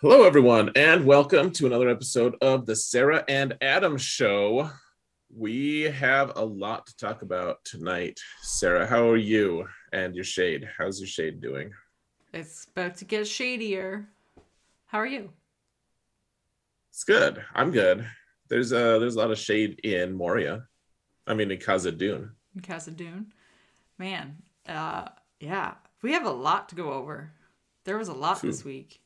Hello, everyone, and welcome to another episode of the Sarah and Adam Show. We have a lot to talk about tonight. Sarah, how are you and your shade? How's your shade doing? It's about to get shadier. How are you? It's good. I'm good. There's a there's a lot of shade in Moria. I mean, in Khazad-dûm. In Khazad-dûm? Man, uh, yeah, we have a lot to go over. There was a lot this week.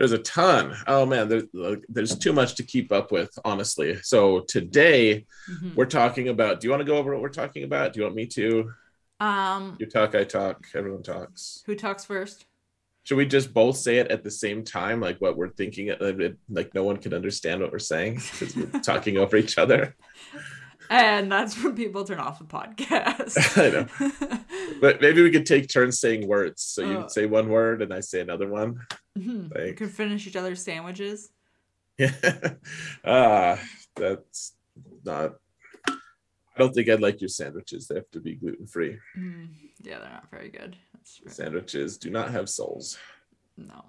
There's a ton. Oh man, there's there's too much to keep up with, honestly. So today Mhm. we're talking about. Do you want to go over what we're talking about? Do you want me to? Um, You talk, I talk. Everyone talks. who talks first? Should we just both say it at the same time, like what we're thinking? uh, Like no one can understand what we're saying because we're talking over each other. And that's when people turn off the podcast. I know. But maybe we could take turns saying words. So you Oh. say one word and I say another one. Mhm. we Like- can finish each other's sandwiches. Yeah. ah, that's not. I don't think I'd like your sandwiches. They have to be gluten free. Mm, yeah, they're not very good. Sandwiches do not have souls. No.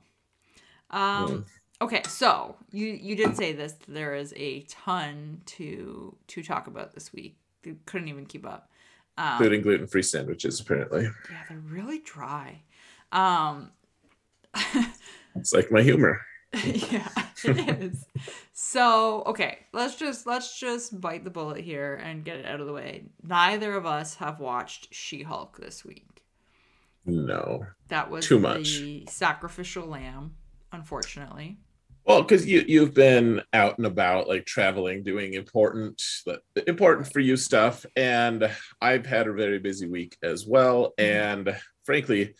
Um. Okay, so you you did say this. There is a ton to to talk about this week. You couldn't even keep up. Um, including gluten free sandwiches, apparently. yeah, they're really dry. Um. It's like my humor. yeah, it is. So okay, let's just let's just bite the bullet here and get it out of the way. Neither of us have watched She-Hulk this week. No. That was Too much. the sacrificial lamb, unfortunately. Well, because you you've been out and about, like traveling, doing important important for you stuff, and I've had a very busy week as well. Mm-hmm. And frankly,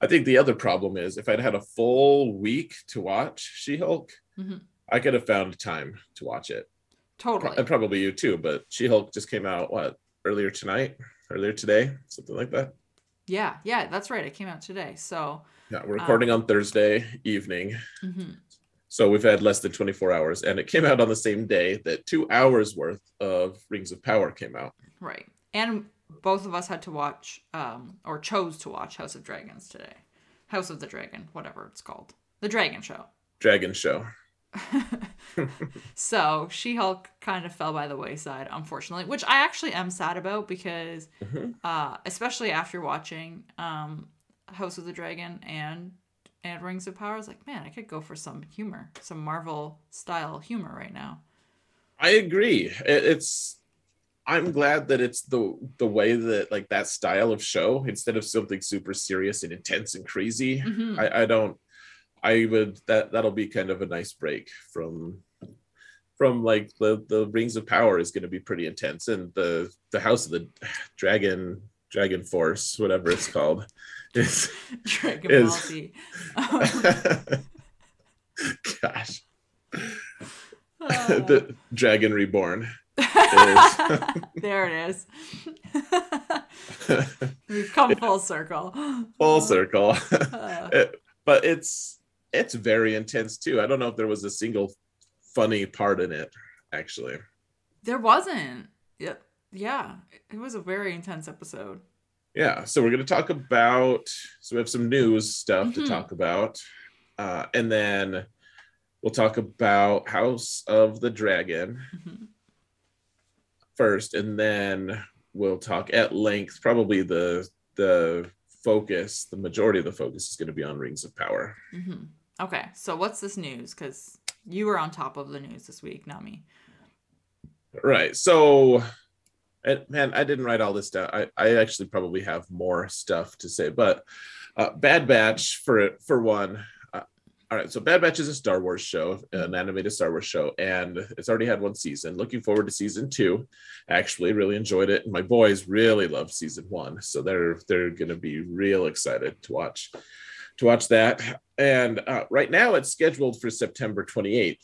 I think the other problem is if I'd had a full week to watch She-Hulk, Mhm. I could have found time to watch it. Pro- Totally. and probably you too. But She-Hulk just came out what earlier tonight, earlier today, something like that. Yeah, yeah, that's right. It came out today. So, Yeah, we're recording on Thursday evening. mhm. So we've had less than 24 hours, and it came out on the same day that two hours worth of Rings of Power came out. right. And both of us had to watch, um, or chose to watch House of Dragons today. House of the Dragon, whatever it's called. The Dragon Show. Dragon Show. so She Hulk kind of fell by the wayside, unfortunately, which I actually am sad about because, Mhm. uh, especially after watching um, House of the Dragon and and Rings of Power, I was like, man, I could go for some humor, some Marvel style humor right now. I agree. It's. I'm glad that it's the the way that like that style of show instead of something super serious and intense and crazy. Mhm. I, I don't. I would that that'll be kind of a nice break from from like the the Rings of Power is going to be pretty intense and the the House of the Dragon Dragon Force whatever it's called is Dragon Ball is-. Gosh, Uh, the Dragon Reborn. there it is. We've come full circle. Full circle. It- but it's it's very intense too. I don't know if there was a single funny part in it actually. there wasn't. Yeah, yeah. It was a very intense episode. Yeah, so we're going to talk about so we have some news stuff Mhm. to talk about. Uh and then we'll talk about House of the Dragon Mhm. First and then we'll talk at length probably the the focus, the majority of the focus is going to be on Rings of Power. Mhm. Okay, so what's this news? Because you were on top of the news this week, not me. Right. So, man, I didn't write all this down. I, I actually probably have more stuff to say, but uh, Bad Batch for for one. All right. So Bad Batch is a Star Wars show, an animated Star Wars show, and it's already had one season. Looking forward to season two. Actually, really enjoyed it. And my boys really loved season one, so they're they're going to be real excited to watch to watch that. And uh, right now it's scheduled for September 28th.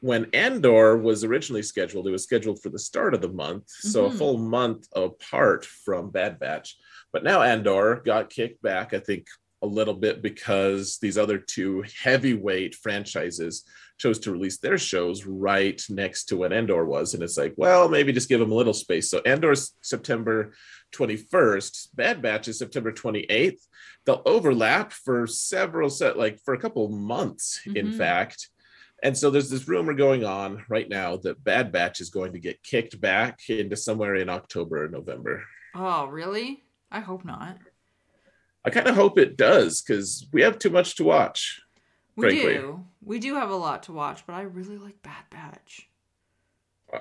When Andor was originally scheduled, it was scheduled for the start of the month, so a Mhm. full month apart from Bad Batch. But now Andor got kicked back, I think, a little bit because these other two heavyweight franchises chose to release their shows right next to when Andor was. And it's like, well, maybe just give them a little space. So Andor's September 21st, Bad Batch is September 28th. They'll overlap for several set, like for a couple months, mm-hmm. in fact. And so there's this rumor going on right now that Bad Batch is going to get kicked back into somewhere in October or November. Oh, really? I hope not. I kind of hope it does because we have too much to watch. We frankly. do. We do have a lot to watch, but I really like Bad Batch.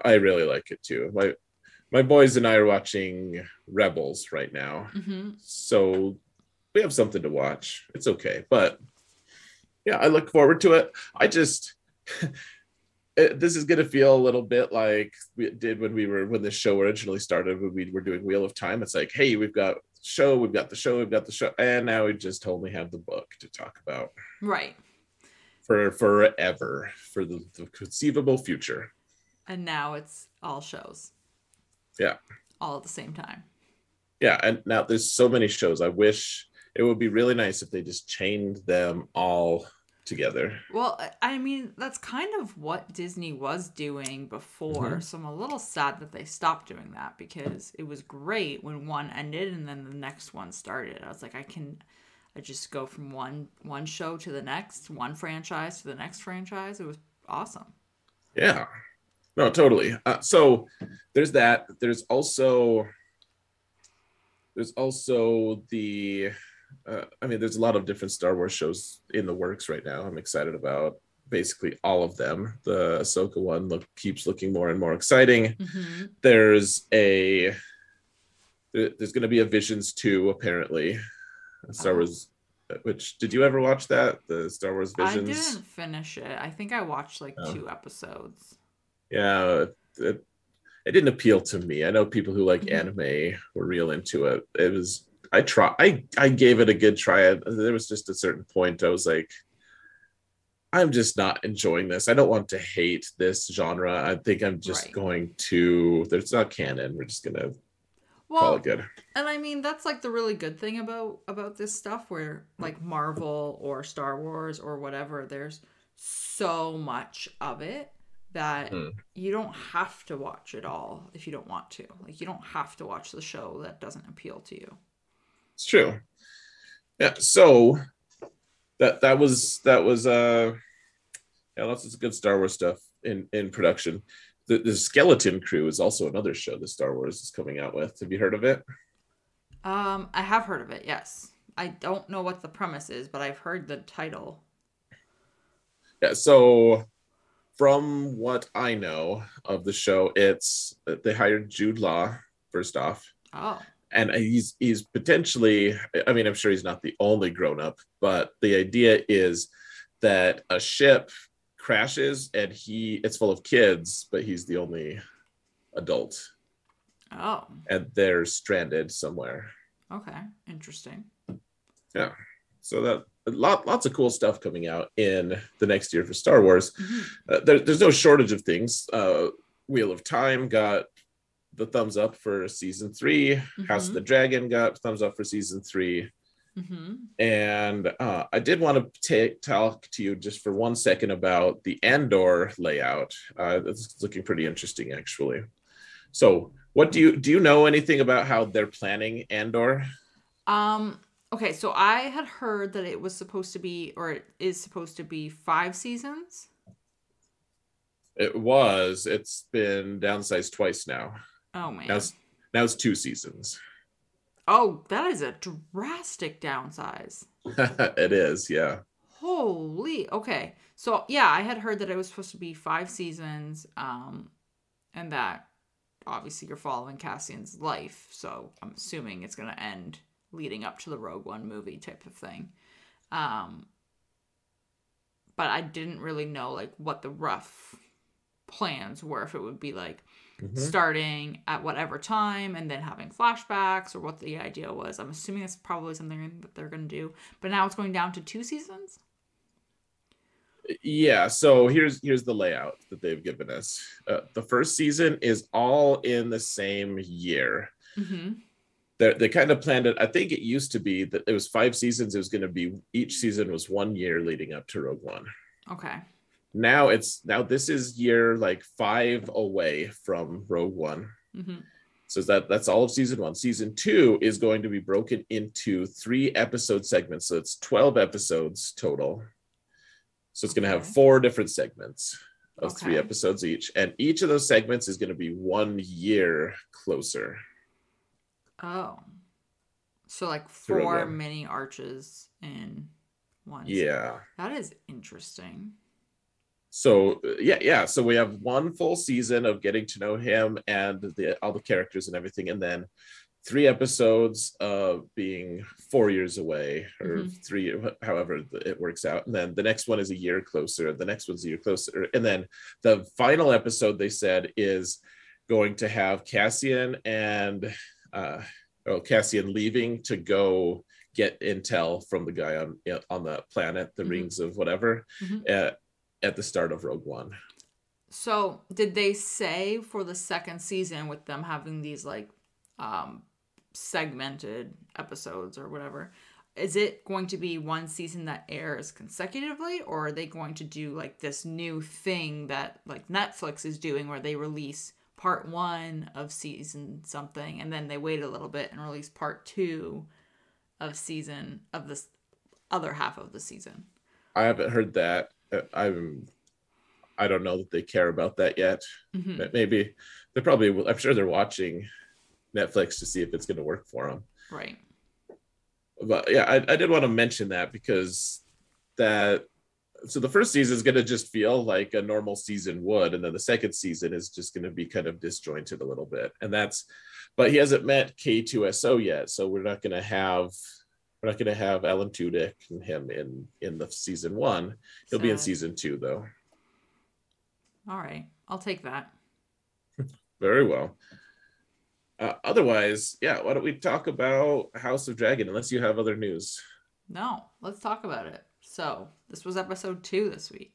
I really like it too. My my boys and I are watching Rebels right now, mm-hmm. so we have something to watch. It's okay, but yeah, I look forward to it. I just it, this is going to feel a little bit like we did when we were when the show originally started when we were doing Wheel of Time. It's like, hey, we've got show, we've got the show, we've got the show, and now we just only have the book to talk about. Right. For forever, for the, the conceivable future. And now it's all shows. Yeah. All at the same time. Yeah, and now there's so many shows. I wish it would be really nice if they just chained them all together. Well, I mean, that's kind of what Disney was doing before. Mm-hmm. So I'm a little sad that they stopped doing that because it was great when one ended and then the next one started. I was like, I can I just go from one one show to the next, one franchise to the next franchise. It was awesome. Yeah. No, totally. Uh, so there's that. There's also there's also the uh, I mean, there's a lot of different Star Wars shows in the works right now. I'm excited about basically all of them. The Ahsoka one look keeps looking more and more exciting. Mm-hmm. There's a there's going to be a Visions 2 apparently. Star oh. Wars which did you ever watch that? The Star Wars Visions? I didn't finish it. I think I watched like oh. two episodes. Yeah, it, it didn't appeal to me. I know people who like mm-hmm. anime were real into it. It was I try I I gave it a good try. There was just a certain point I was like, I'm just not enjoying this. I don't want to hate this genre. I think I'm just right. going to. There's not canon. We're just gonna well, call it good. And I mean that's like the really good thing about about this stuff, where like Marvel or Star Wars or whatever, there's so much of it that hmm. you don't have to watch it all if you don't want to. Like you don't have to watch the show that doesn't appeal to you. It's true. Yeah. So that that was that was uh yeah, lots of good Star Wars stuff in in production. The, the Skeleton Crew is also another show that Star Wars is coming out with. Have you heard of it? Um, I have heard of it. Yes, I don't know what the premise is, but I've heard the title. Yeah. So, from what I know of the show, it's they hired Jude Law first off. Oh and he's he's potentially i mean i'm sure he's not the only grown up but the idea is that a ship crashes and he it's full of kids but he's the only adult. Oh. And they're stranded somewhere. Okay interesting. Yeah. So that lot lots of cool stuff coming out in the next year for star wars. Mm-hmm. uh, there, there's no shortage of things. Uh wheel of time got the thumbs up for season 3 mm-hmm. House of the Dragon got thumbs up for season 3 mm-hmm. And uh, I did want to take talk to you just for one second about the Andor layout. Uh, it's looking pretty interesting, actually. So, what do you do? You know anything about how they're planning Andor? Um. Okay, so I had heard that it was supposed to be, or it is supposed to be, five seasons. It was. It's been downsized twice now. Oh man. Now it's, now it's two seasons. Oh, that is a drastic downsize. it is, yeah. Holy. Okay. So yeah, I had heard that it was supposed to be five seasons, um, and that obviously you're following Cassian's life. So I'm assuming it's gonna end leading up to the Rogue One movie type of thing. Um, but I didn't really know like what the rough plans were. If it would be like mm-hmm. starting at whatever time and then having flashbacks or what the idea was. I'm assuming that's probably something that they're going to do. But now it's going down to two seasons. Yeah, so here's here's the layout that they've given us. Uh, the first season is all in the same year. Mm-hmm. they they kind of planned it. I think it used to be that it was five seasons. It was going to be each season was one year leading up to Rogue One. Okay. Now it's now this is year like five away from Rogue One. hmm So that that's all of season one. Season two is going to be broken into three episode segments. So it's 12 episodes total. So it's going to have four different segments of three episodes each. And each of those segments is going to be one year closer. Oh. So like four mini arches in one. Yeah. That is interesting. So uh, yeah, yeah. So we have one full season of getting to know him and the all the characters and everything, and then three episodes of being four years away or Mhm. three, however it works out. And then the next one is a year closer. The next one's a year closer, and then the final episode they said is going to have Cassian and uh, oh Cassian leaving to go get intel from the guy on on the planet, the Mhm. rings of whatever. Mhm. At, at the start of Rogue One. So did they say for the second season with them having these like um segmented episodes or whatever? Is it going to be one season that airs consecutively or are they going to do like this new thing that like Netflix is doing where they release part 1 of season something and then they wait a little bit and release part 2 of season of this other half of the season? I haven't heard that. I'm. I don't know that they care about that yet. Mhm. But Maybe they're probably. I'm sure they're watching Netflix to see if it's going to work for them. Right. But yeah, I, I did want to mention that because that. So the first season is going to just feel like a normal season would, and then the second season is just going to be kind of disjointed a little bit, and that's. But he hasn't met K2SO yet, so we're not going to have. We're not going to have Alan Tudyk and him in in the season one. He'll be in season two, though. All right. I'll take that. Very well. Uh, otherwise, yeah, why don't we talk about House of Dragon unless you have other news? No, let's talk about it. So, this was episode two this week.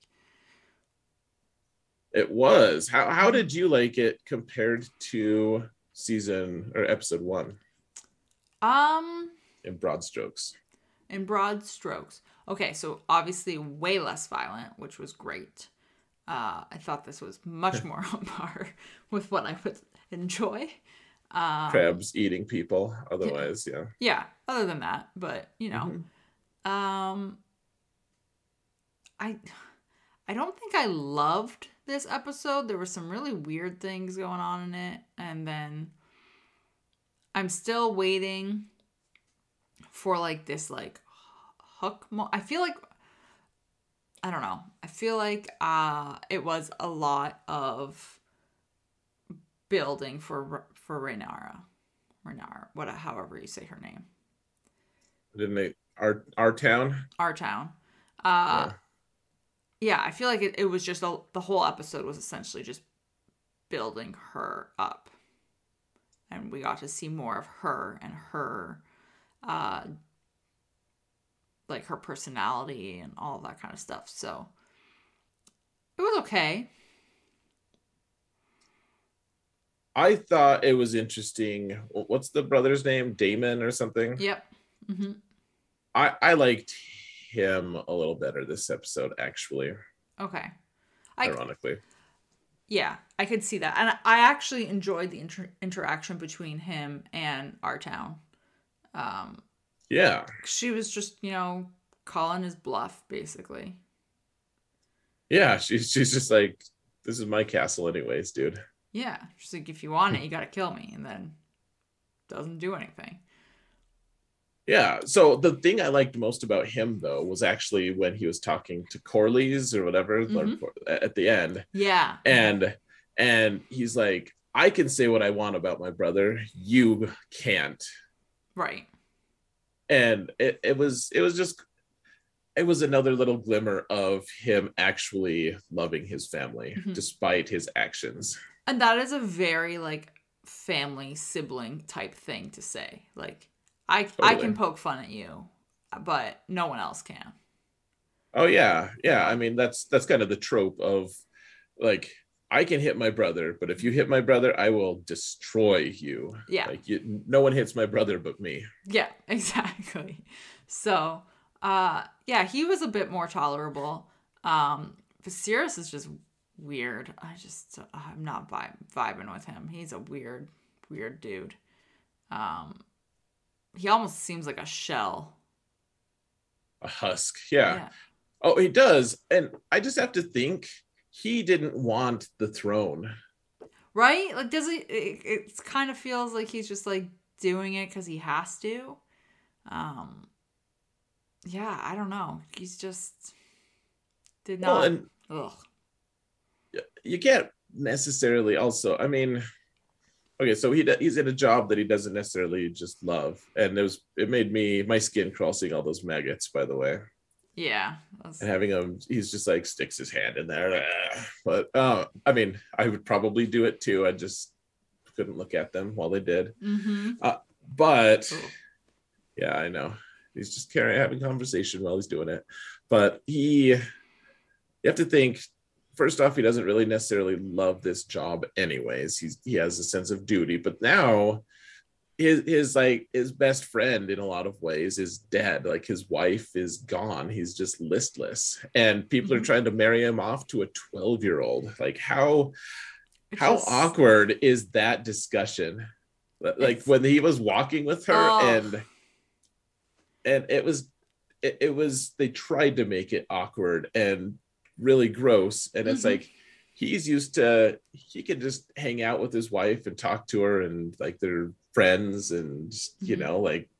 It was. How how did you like it compared to season or episode one Um, in broad strokes? in broad strokes. Okay, so obviously way less violent, which was great. Uh, I thought this was much more on par with what I would enjoy. Um, Crabs eating people. Otherwise, yeah. Yeah, other than that, but you know, Mhm. um I I don't think I loved this episode. There were some really weird things going on in it and then I'm still waiting for like this like hook mo- I feel like I don't know. I feel like uh it was a lot of building for for Renara. Renara, what however you say her name. Didn't they? Our our town. our town. Uh, yeah. I feel like it, it was just a, the whole episode was essentially just building her up, and we got to see more of her and her, uh, like her personality and all that kind of stuff. So it was okay. I thought it was interesting. What's the brother's name? Daemon or something? Yep. hmm I I liked him a little better this episode, actually. Okay. I, Ironically. Yeah, I could see that. And I actually enjoyed the inter- interaction between him and our town. Um, Yeah. she was just, you know, calling his bluff, basically. Yeah. She's she's just like, this is my castle, anyways, dude. Yeah, she's like, if you want it, you got to kill me, and then doesn't do anything. Yeah. So the thing I liked most about him though was actually when he was talking to Corlys or whatever Mhm. At the end. Yeah, And and he's like, I can say what I want about my brother. You can't. Right. And it, it was it was just it was another little glimmer of him actually loving his family Mhm. despite his actions. And that is a very like family sibling type thing to say. Like, I I can poke fun at you, but no one else can. Oh yeah, yeah. I mean that's that's kind of the trope of like I can hit my brother, but if you hit my brother, I will destroy you. Yeah. Like you, no one hits my brother but me. Yeah, exactly. So, uh, yeah, he was a bit more tolerable. Um, Viserys is just weird. I just, I'm not vibe, vibing with him. He's a weird, weird dude. Um, he almost seems like a shell. A husk. Yeah. yeah. Oh, he does. And I just have to think he didn't want the throne. Right? Like, does he? It, it kind of feels like he's just like doing it because he has to. Um, yeah, I don't know. He's just did not. Well, and ugh. You can't necessarily also. I mean, okay, so he he's in a job that he doesn't necessarily just love, and it was it made me my skin crawl seeing all those maggots. By the way. Yeah. And having him, he's just like sticks his hand in there. But uh, I mean, I would probably do it too. I just couldn't look at them while they did. Mm-hmm. Uh, but yeah, I know he's just carrying having conversation while he's doing it. But he, you have to think. First off, he doesn't really necessarily love this job, anyways. He's he has a sense of duty, but now his his like his best friend in a lot of ways is dead like his wife is gone he's just listless and people mm-hmm. are trying to marry him off to a 12 year old like how it's how just... awkward is that discussion like it's... when he was walking with her oh. and and it was it, it, was they tried to make it awkward and really gross and it's mm-hmm. like he's used to he can just hang out with his wife and talk to her and like they're friends and you mm-hmm. know like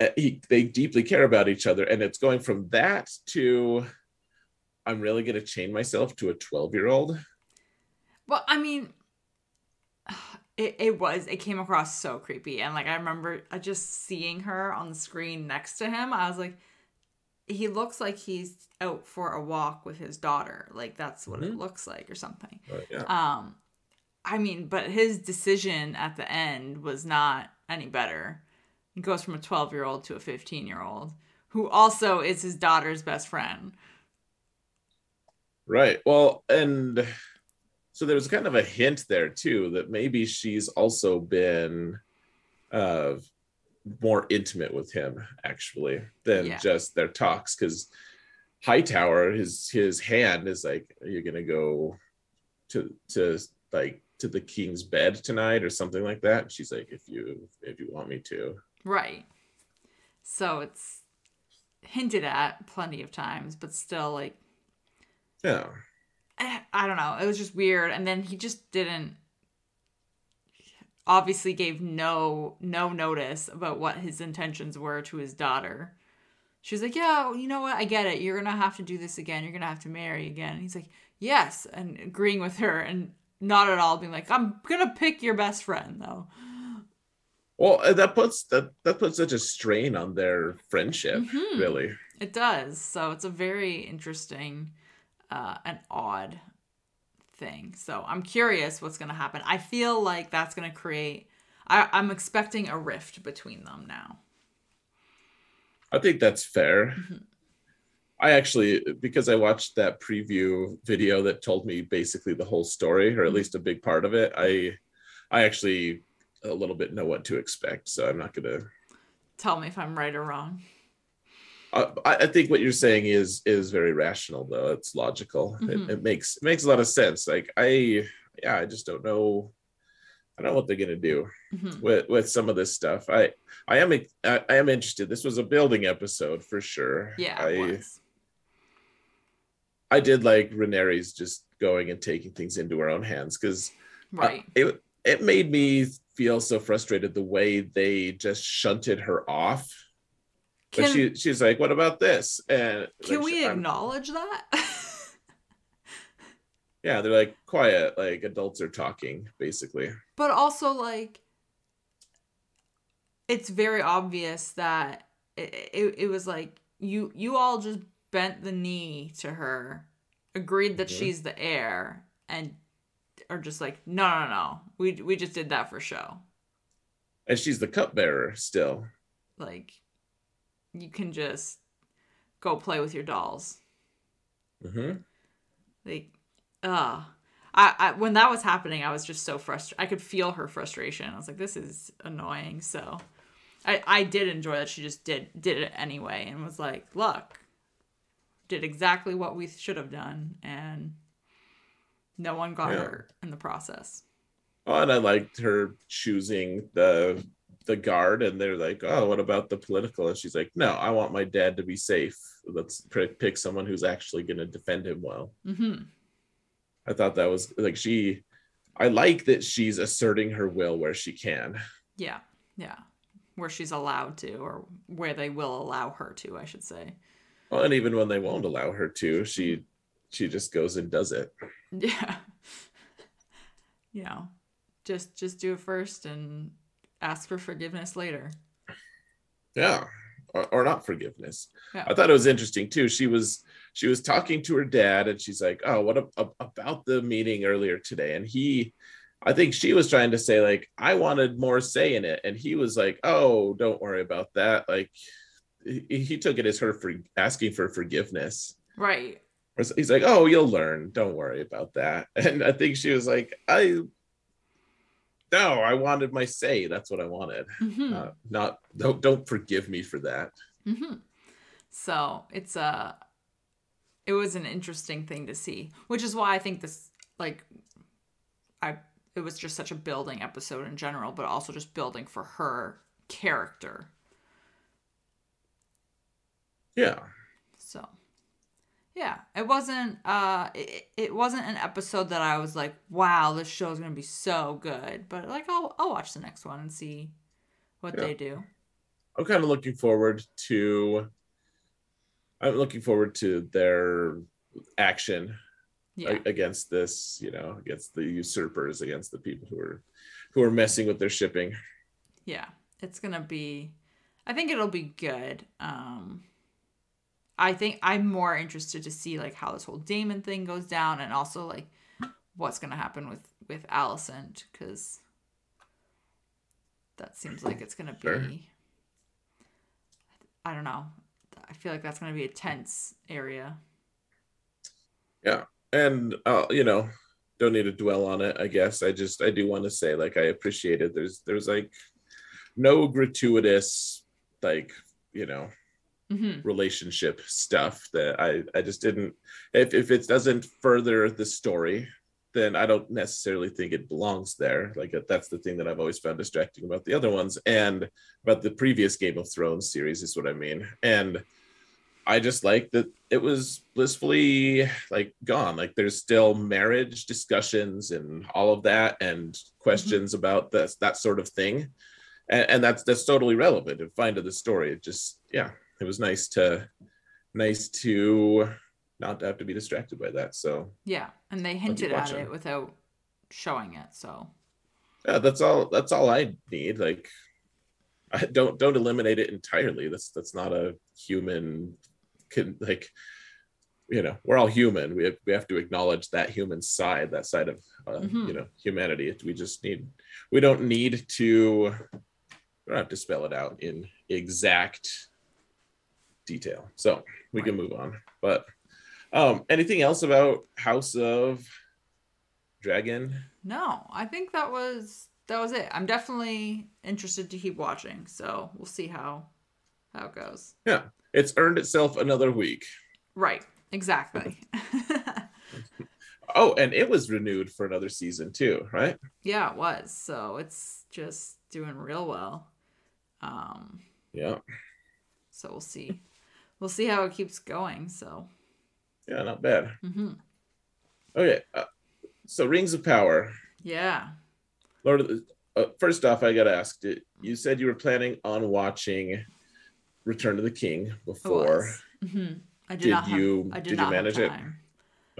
eh, he, they deeply care about each other and it's going from that to i'm really going to chain myself to a 12 year old well i mean it, it was it came across so creepy and like i remember uh, just seeing her on the screen next to him i was like he looks like he's out for a walk with his daughter like that's what mm-hmm. it looks like or something yeah. um I mean, but his decision at the end was not any better. He goes from a 12 year old to a 15 year old who also is his daughter's best friend. Right. Well, and so there was kind of a hint there too that maybe she's also been uh more intimate with him actually than yeah. just their talks because Hightower his his hand is like are you gonna go to to like to the king's bed tonight or something like that. She's like if you if you want me to. Right. So it's hinted at plenty of times but still like yeah. eh, i don't know. It was just weird. And then he just didn't obviously gave no no notice about what his intentions were to his daughter. She was like yeah you know what? I get it. You're gonna have to do this again. You're gonna have to marry again. And he's like yes and agreeing with her and not at all being like i'm gonna pick your best friend though. Well uh, that puts that that puts such a strain on their friendship mm-hmm. really. It does. So it's a very interesting uh and odd thing. So i'm curious what's gonna happen. I feel like that's gonna create I, i'm expecting a rift between them now. I think that's fair. Mm-hmm. I actually, because I watched that preview video that told me basically the whole story, or at mm-hmm. least a big part of it, I, I actually a little bit know what to expect. So I'm not gonna tell me if I'm right or wrong. I, I think what you're saying is is very rational, though. It's logical. Mm-hmm. It, it makes it makes a lot of sense. Like I, yeah, I just don't know. I don't know what they're gonna do mm-hmm. with with some of this stuff. I I am I, I am interested. This was a building episode for sure. Yeah, I, I did like Rhaenyra's just going and taking things into her own hands because right. Uh, it it made me feel so frustrated the way they just shunted her off. Can, but she she's like, "What about this?" And can like, we acknowledge that? yeah, they're like quiet, like adults are talking, basically. But also, like, it's very obvious that it, it, it was like you you all just bent the knee to her, agreed that she's the heir, and are just like, no, no, no, we we just did that for show. And she's the cupbearer still. Like, you can just go play with your dolls. Mm-hmm. Like, ah. Uh, I, I when that was happening, I was just so frustrated. I could feel her frustration. I was like, this is annoying. So I I did enjoy that she just did did it anyway and was like, look, did exactly what we should have done and no one got Yeah. hurt in the process. Oh, and I liked her choosing the the guard, and they're like, "Oh, what about the political?" And she's like, "No, I want my dad to be safe. Let's pick someone who's actually going to defend him well." Mm-hmm. I thought that was like she. I like that she's asserting her will where she can. Yeah, yeah. Where she's allowed to, or where they will allow her to, I should say. Well, and even when they won't allow her to, she she just goes and does it. Yeah. you know, just just do it first and ask for forgiveness later. Yeah, or, or not forgiveness. Yeah. I thought it was interesting too. She was she was talking to her dad, and she's like, "Oh, what a, a- about the meeting earlier today?" And he, I think she was trying to say like, "I wanted more say in it," and he was like, "Oh, don't worry about that." Like, he, he took it as her for asking for forgiveness. Right. He's like, "Oh, you'll learn. Don't worry about that." And I think she was like, "I." No, I wanted my say. That's what I wanted. hmm Uh, not don't don't forgive me for that. hmm So it's a, it was an interesting thing to see, which is why I think this like, I it was just such a building episode in general, but also just building for her character. Yeah. So, yeah, it wasn't uh it, it wasn't an episode that I was like, wow, this show's going to be so good, but like I'll I'll watch the next one and see what Yeah. they do. I'm kind of looking forward to. I'm looking forward to their action Yeah. against this, you know, against the usurpers, against the people who are who are messing with their shipping. yeah it's gonna be i think it'll be good um i think i'm more interested to see like how this whole daemon thing goes down and also like what's gonna happen with with Alicent because that seems like it's gonna be Sure. i don't know i feel like that's gonna be a tense area Yeah, And uh, you know, don't need to dwell on it. I guess I just I do want to say like I appreciate it. There's there's like no gratuitous like you know hmm relationship stuff that I I just didn't if if it doesn't further the story then I don't necessarily think it belongs there. Like that's the thing that I've always found distracting about the other ones and about the previous Game of Thrones series is what I mean. And I just like that it was blissfully like gone. Like there's still marriage discussions and all of that and questions about this that sort of thing. And, and that's that's totally relevant and fine to the story. It just yeah it was nice to nice to not have to be distracted by that so. Yeah and they hinted at it without showing it so. Yeah that's all that's all i need like i don't don't eliminate it entirely that's that's not a human can like you know we're all human we have, we have to acknowledge that human side that side of uh, Mhm. you know humanity we just need we don't need to we don't have to spell it out in exact detail so we can move on but um anything else about house of dragon No, I think that was that was it. I'm definitely interested to keep watching, so we'll see how how it goes. yeah it's earned itself another week Right, exactly. oh and it was renewed for another season too right yeah, it was. So it's just doing real well. Um, yeah so we'll see. We'll see how it keeps going. So, yeah not bad Mm-hmm. okay uh, so rings of power yeah, lord of the uh, first off i gotta ask did, you said you were planning on watching return of the king before was. hmm I did, Did not have. you- I did, did you manage it?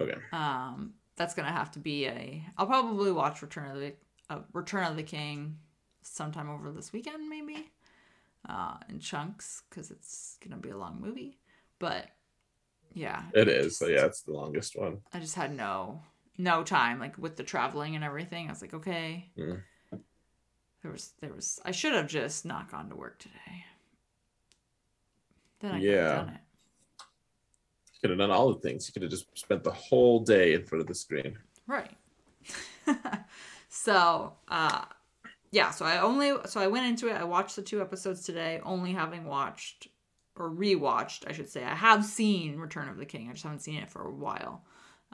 okay Um, that's gonna have to be a. I'll probably watch Return of the uh, Return of the King sometime over this weekend, maybe, uh, in chunks because it's gonna be a long movie. But yeah, it is so just- yeah it's the longest one I just had no no time like with the traveling and everything. I was like, okay. Mm. There was there was I should have just not gone to work today. Then I could Yeah. have done it. You could have done all the things you could have just spent the whole day in front of the screen Right. so, uh, yeah, so I only so I went into it. I watched the two episodes today, only having watched or rewatched, I should say. I have seen Return of the King. I just haven't seen it for a while.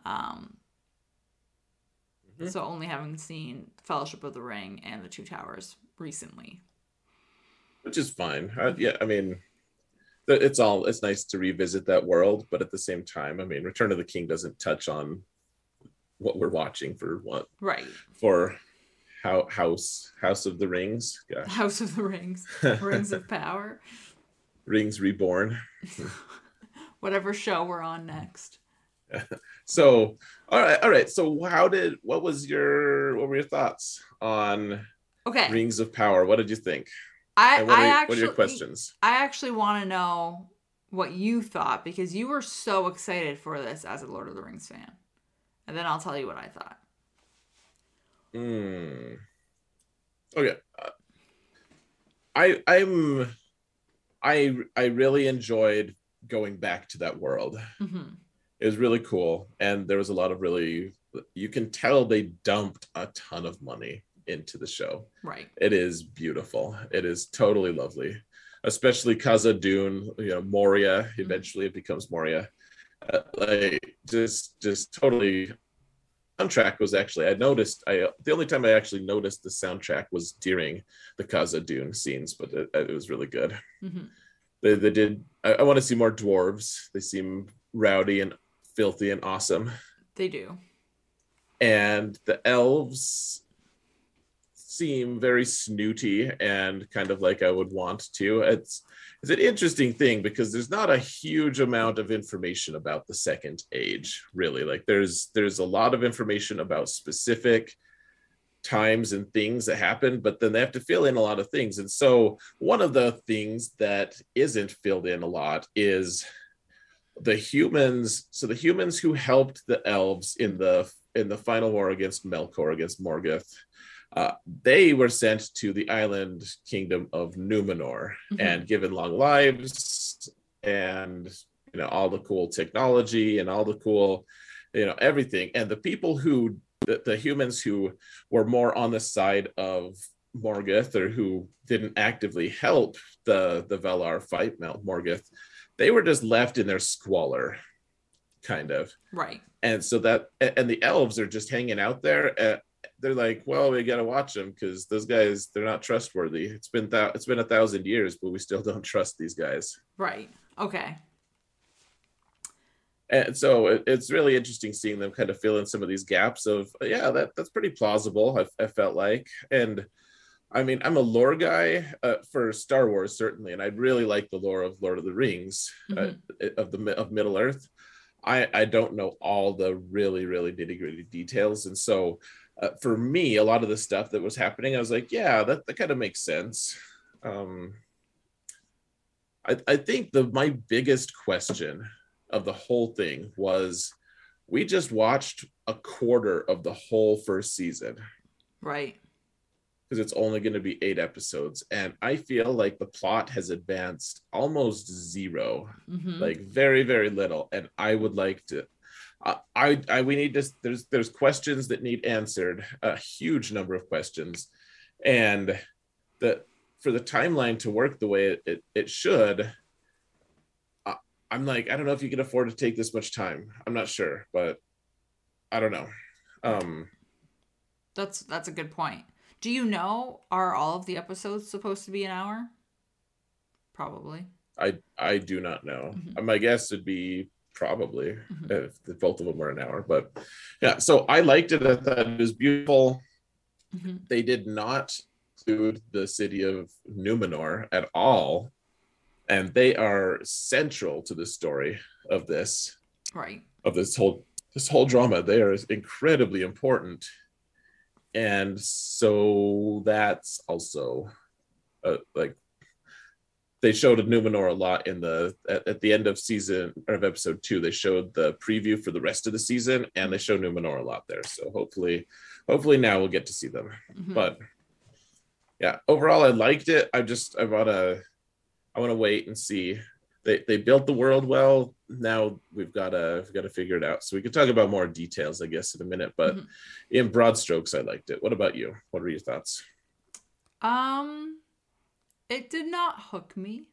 Um, mm-hmm. So only having seen Fellowship of the Ring and The Two Towers recently, which is fine. I, yeah, I mean, it's all it's nice to revisit that world, but at the same time, I mean, Return of the King doesn't touch on what we're watching for what right for how house house of the rings? Gosh. house of the rings. Rings of power. Rings reborn. Whatever show we're on next. So all right all right. So how did what was your what were your thoughts on okay. Rings of power? What did you think? I, what, I are, actually, what are your questions? I actually want to know what you thought because you were so excited for this as a Lord of the Rings fan. And then I'll tell you what I thought. Hmm. Okay. Uh, I I'm I I really enjoyed going back to that world. Mm-hmm. It was really cool, and there was a lot of really. You can tell they dumped a ton of money into the show. Right. It is beautiful. It is totally lovely, especially Khazad-dûm. You know, Moria. Mm-hmm. Eventually, it becomes Moria. Uh, like just, just totally. Soundtrack was actually I noticed. I the only time I actually noticed the soundtrack was during the Khazad-dûm scenes, but it, it was really good. Mm-hmm. They, they did. I, I want to see more dwarves. They seem rowdy and filthy and awesome. They do. And the elves seem very snooty and kind of like I would want to. It's it's an interesting thing because there's not a huge amount of information about the second age, really. Like there's there's a lot of information about specific times and things that happen, but then they have to fill in a lot of things. And so one of the things that isn't filled in a lot is the humans. So the humans who helped the elves in the in the final war against Melkor, against Morgoth, uh, they were sent to the island kingdom of Numenor mm-hmm. and given long lives and you know all the cool technology and all the cool you know everything. And the people who the, the humans who were more on the side of Morgoth or who didn't actively help the the Valar fight Mount Morgoth they were just left in their squalor kind of. Right. And so that and the elves are just hanging out there uh, they're like, well, we got to watch them because those guys they're not trustworthy. It's been th- it's been a thousand years, but we still don't trust these guys. Right. Okay. And so it, it's really interesting seeing them kind of fill in some of these gaps of yeah, that that's pretty plausible. I, I felt like, and I mean, I'm a lore guy uh, for Star Wars certainly, and I really like the lore of Lord of the Rings uh, mm-hmm. uh, of the of Middle Earth. I I don't know all the really really nitty gritty details, and so uh, for me, a lot of the stuff that was happening, I was like, yeah, that, that kind of makes sense. Um, I, I think the my biggest question of the whole thing was we just watched a quarter of the whole first season. Right. Because it's only going to be eight episodes. And I feel like the plot has advanced almost 0 mm-hmm. like very, very little. And I would like to, I, I we need to there's there's questions that need answered a huge number of questions. And the for the timeline to work the way it, it, it should I, i'm like i don't know if you can afford to take this much time. I'm not sure but i don't know. Um that's that's a good point. Do you know are all of the episodes supposed to be an hour? Probably. I i do not know. Mm-hmm. my guess would be probably mm-hmm. if both of them were an hour. But yeah, so I liked it. I thought it was beautiful. Mm-hmm. They did not include the city of Numenor at all, and they are central to the story of this. Right. Of this whole this whole drama, they are incredibly important, and so that's also uh, like they showed Numenor a lot in the at, at, the end of season or of episode two. They showed the preview for the rest of the season, and they show Numenor a lot there. So hopefully, hopefully now we'll get to see them. Mm-hmm. But yeah, overall I liked it. I just I wanna I wanna wait and see. they they built the world well. Now we've got to we've got to figure it out. So we could talk about more details, I guess, in a minute. But Mhm. in broad strokes, I liked it. What about you? What were your thoughts? Um, it did not hook me.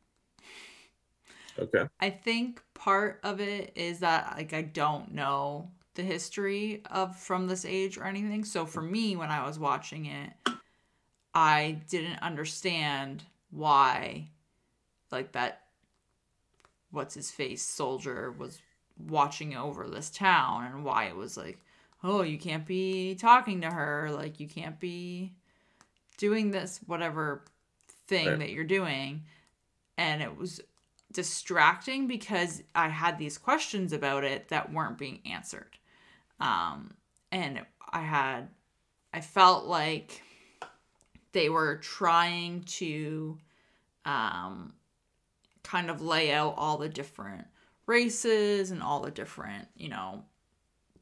Okay. I think part of it is that like I don't know the history of from this age or anything. So for me when I was watching it, I didn't understand why like that what's his face soldier was watching over this town and why it was like, "Oh, you can't be talking to her, like you can't be doing this whatever thing Right. that you're doing." And it was distracting because I had these questions about it that weren't being answered. Um, and I had, I felt like they were trying to um, kind of lay out all the different races and all the different, you know,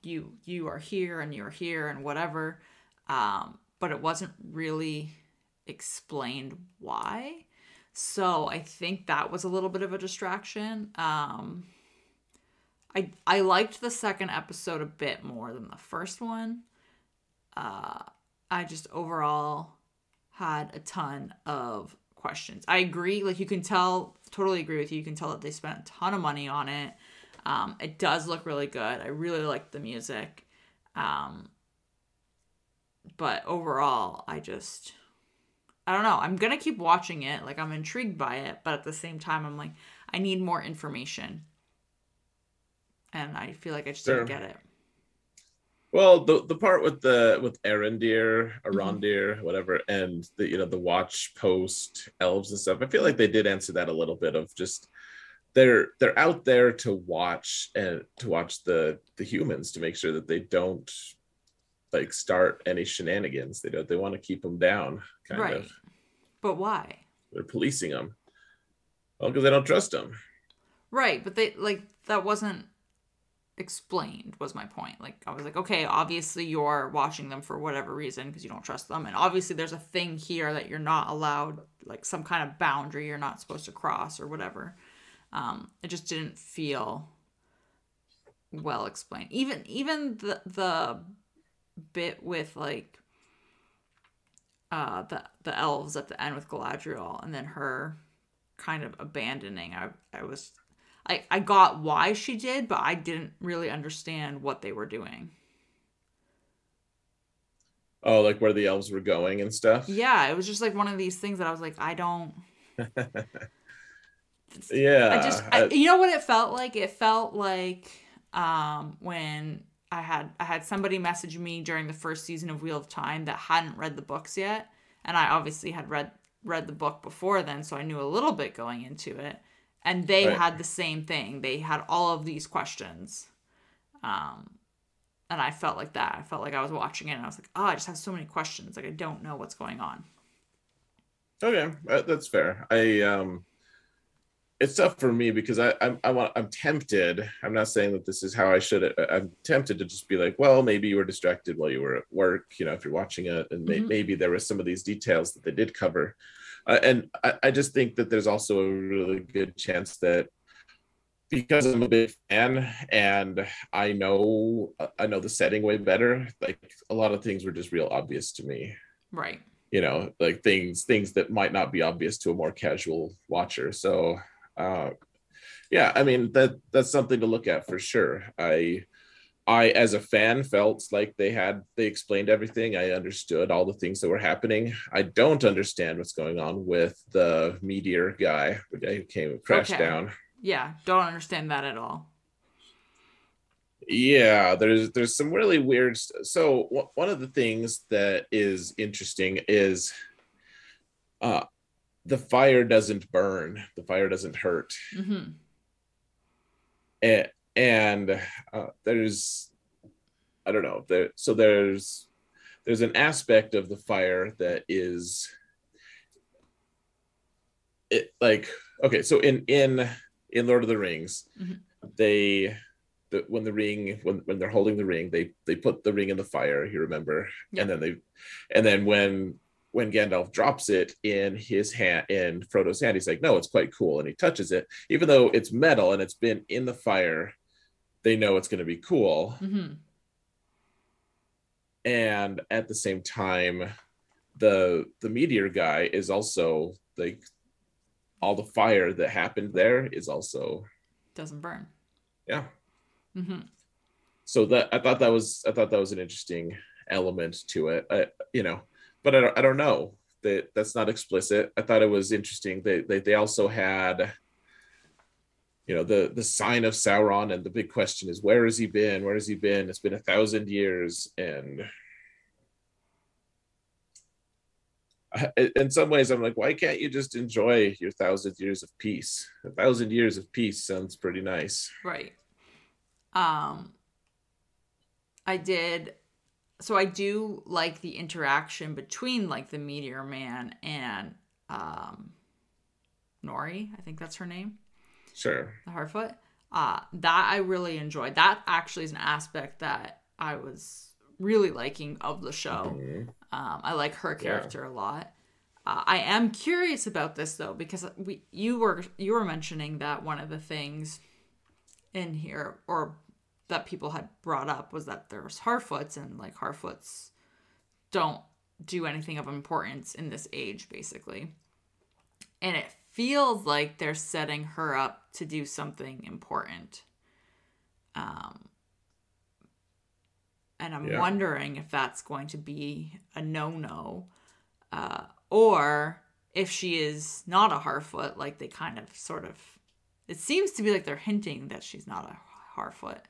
you you are here and you're here and whatever. Um, but it wasn't really explained why. So I think that was a little bit of a distraction. Um, I I liked the second episode a bit more than the first one. Uh, I just overall had a ton of questions. I agree, like you can tell, totally agree with you. You can tell that they spent a ton of money on it. Um, it does look really good. I really like the music. Um, but overall, I just I don't know. I'm gonna keep watching it. Like I'm intrigued by it, but at the same time, I'm like, I need more information, and I feel like I just didn't get it. Well, the the part with the with Arendir, Mm-hmm. Arondir, whatever, and the you know the watch post elves and stuff. I feel like they did answer that a little bit of just they're they're out there to watch and to watch the the humans to make sure that they don't like start any shenanigans. They don't they want to keep them down, kind right. of. But why? They're policing them. Well, because they don't trust them. Right, but they like that wasn't explained was my point. Like I was like, okay, obviously you're watching them for whatever reason because you don't trust them and obviously there's a thing here that you're not allowed like some kind of boundary you're not supposed to cross or whatever. Um it just didn't feel well explained. Even even the the bit with like uh the the elves at the end with Galadriel and then her kind of abandoning. I I was I I got why she did, but I didn't really understand what they were doing. Oh, like where the elves were going and stuff. Yeah, it was just like one of these things that I was like, I don't yeah. I just I, you know what it felt like? It felt like um when I had I had somebody message me during the first season of Wheel of Time that hadn't read the books yet, and I obviously had read read the book before then, so I knew a little bit going into it. And they Right. had the same thing. They had all of these questions. Um and I felt like that. I felt like I was watching it and I was like, "Oh, I just have so many questions. Like I don't know what's going on." Okay, uh, that's fair. I um, it's tough for me because I I'm I want I'm tempted. I'm not saying that this is how I should. I- I'm tempted to just be like, well, maybe you were distracted while you were at work. You know, if you're watching it, and may, Mhm. maybe there were some of these details that they did cover. Uh, and I, I just think that there's also a really good chance that because I'm a big fan and I know I know the setting way better. Like a lot of things were just real obvious to me Right. you know like things things that might not be obvious to a more casual watcher so uh yeah i mean that that's something to look at for sure i i as a fan felt like they had they explained everything i understood all the things that were happening i don't understand what's going on with the meteor guy the guy who came crashed Okay. down Yeah, don't understand that at all. yeah there's there's some really weird so w- one of the things that is interesting is uh the fire doesn't burn the fire doesn't hurt Mhm. and, and uh, there's i don't know there so there's there's an aspect of the fire that is it like okay so in in in lord of the rings Mhm. they the, when the ring when when they're holding the ring they they put the ring in the fire you remember Yeah. and then they and then when when Gandalf drops it in his hand in Frodo's hand, he's like, "No, it's quite cool," and he touches it, even though it's metal and it's been in the fire. They know it's going to be cool, hmm and at the same time, the the meteor guy is also like all the fire that happened there is also Doesn't burn. yeah. Mm-hmm. So that I thought that was I thought that was an interesting element to it. I, you know, but I don't I don't know that that's not explicit. I thought it was interesting. They they they also had you know the the sign of Sauron and the big question is where has he been? Where has he been? It's been a thousand years and in some ways i'm like why can't you just enjoy your thousand years of peace a thousand years of peace sounds pretty nice Right. Um I did so I do like the interaction between like the meteor man and um Nori, I think that's her name, sure the Harfoot. Uh that I really enjoyed. That actually is an aspect that I was really liking of the show. Mhm. Um, I like her character a lot. Uh, I am curious about this though because we you were you were mentioning that one of the things in here or that people had brought up was that there's Harfoots and like Harfoots don't do anything of importance in this age basically. And it feels like they're setting her up to do something important. Um and I'm Yeah. wondering if that's going to be a no-no uh, or if she is not a Harfoot, like they kind of sort of. It seems to be like they're hinting that she's not a Harfoot.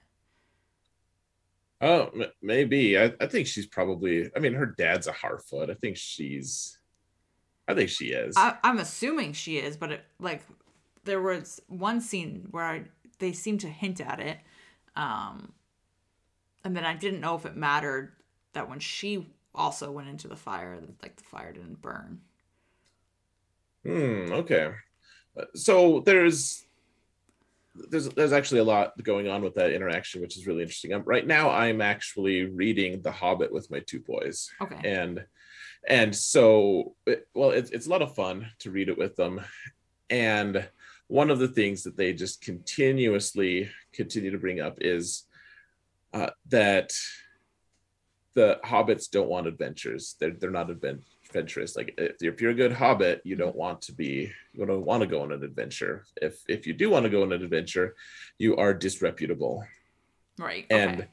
Oh, m- maybe. I, I think she's probably. I mean, her dad's a Harfoot. I think she's. I think she is. I, I'm assuming she is, but it, like there was one scene where I, they seemed to hint at it, um, and then I didn't know if it mattered that when she also went into the fire, that like the fire didn't burn. Hmm. Okay. Uh, So there's there's there's actually a lot going on with that interaction, which is really interesting. Um right now, I'm actually reading The Hobbit with my two boys, Okay. and and so it- well, it's it's a lot of fun to read it with them, and one of the things that they just continuously continue to bring up is uh, that the hobbits don't want adventures. They're they're not advent- adventurous. Like if you're, if you're a good hobbit, you don't want to be you don't want to go on an adventure. If if you do want to go on an adventure, you are disreputable. Right. And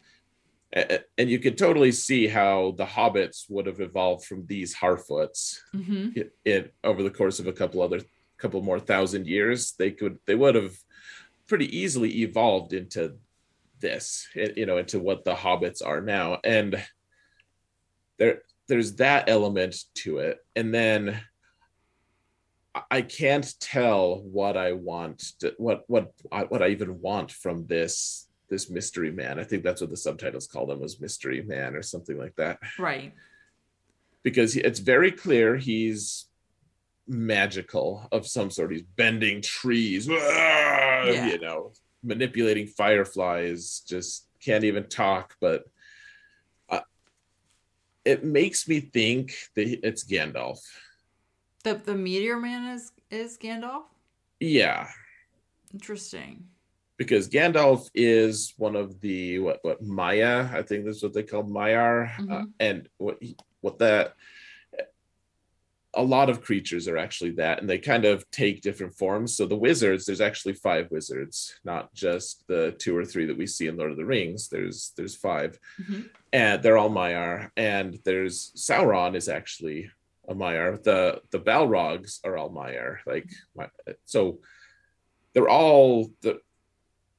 okay. and you could totally see how the hobbits would have evolved from these Harfoots hmm it, it over the course of a couple other couple more thousand years they could they would have pretty easily evolved into this you know into what the hobbits are now and there there's that element to it and then I- can't tell what i want to, what what I, what i even want from this this mystery man i think that's what the subtitles call them was mystery man or something like that Right. because it's very clear he's magical of some sort. He's bending trees, ah, Yeah. you know, manipulating fireflies, just can't even talk. But it makes me think that it's Gandalf. The the meteor man is is Gandalf. Yeah, Interesting. because Gandalf is one of the what what Maia, I think that's what they call Maiar, uh, Mhm. and what what that a lot of creatures are actually that, and they kind of take different forms. So the wizards, there's actually five wizards, not just the two or three that we see in Lord of the Rings. There's there's five, Mhm. and they're all Maiar, and there's Sauron is actually a Maiar. The the Balrogs are all Maiar, like so they're all the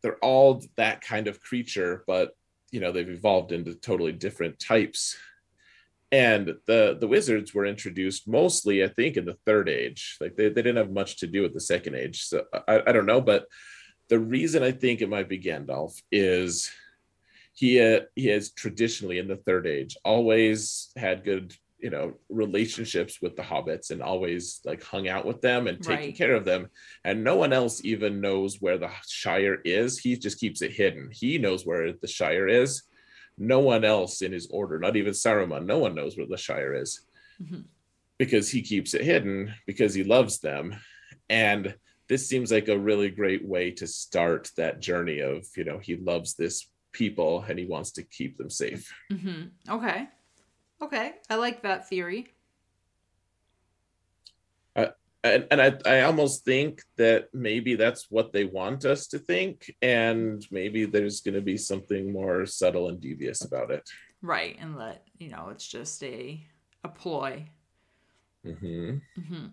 they're all that kind of creature, but you know they've evolved into totally different types. And the the wizards were introduced mostly, I think, in the third age. Like they, they didn't have much to do with the second age. So I, I don't know, but the reason I think it might be Gandalf is he uh, he has traditionally in the third age always had good you know relationships with the hobbits and always like hung out with them and taken Right. care of them and no one else even knows where the shire is he just keeps it hidden he knows where the shire is no one else in his order not even saruman no one knows where the shire is Mhm. because he keeps it hidden because he loves them and this seems like a really great way to start that journey of you know he loves this people and he wants to keep them safe hmm Okay. Okay. I like that theory. And, and I, I almost think that maybe that's what they want us to think and maybe there's going to be something more subtle and devious about it Right. And let, you know, it's just a a ploy. hmm hmm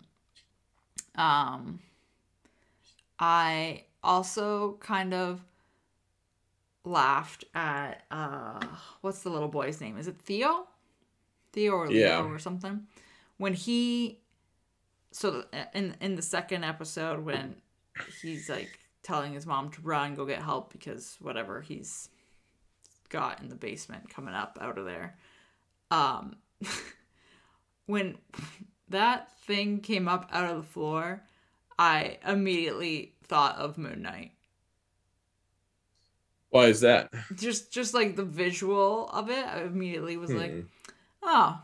Um I also kind of laughed at uh what's the little boy's name? Is it Theo? Theo or Leo Yeah. or something? When he so in in the second episode when he's like telling his mom to run, go get help because whatever he's got in the basement coming up out of there. Um when that thing came up out of the floor, I immediately thought of Moon Knight. why is that Just just like the visual of it, I immediately was like, Hmm. "Oh,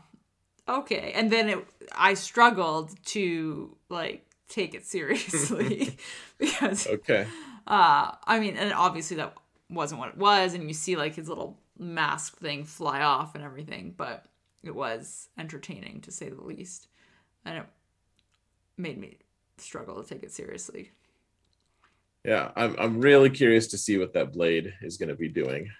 okay." And then it I struggled to like take it seriously because okay uh I mean, and obviously that wasn't what it was and you see like his little mask thing fly off and everything, but it was entertaining to say the least. And it made me struggle to take it seriously. yeah i'm, I'm really curious to see what that blade is going to be doing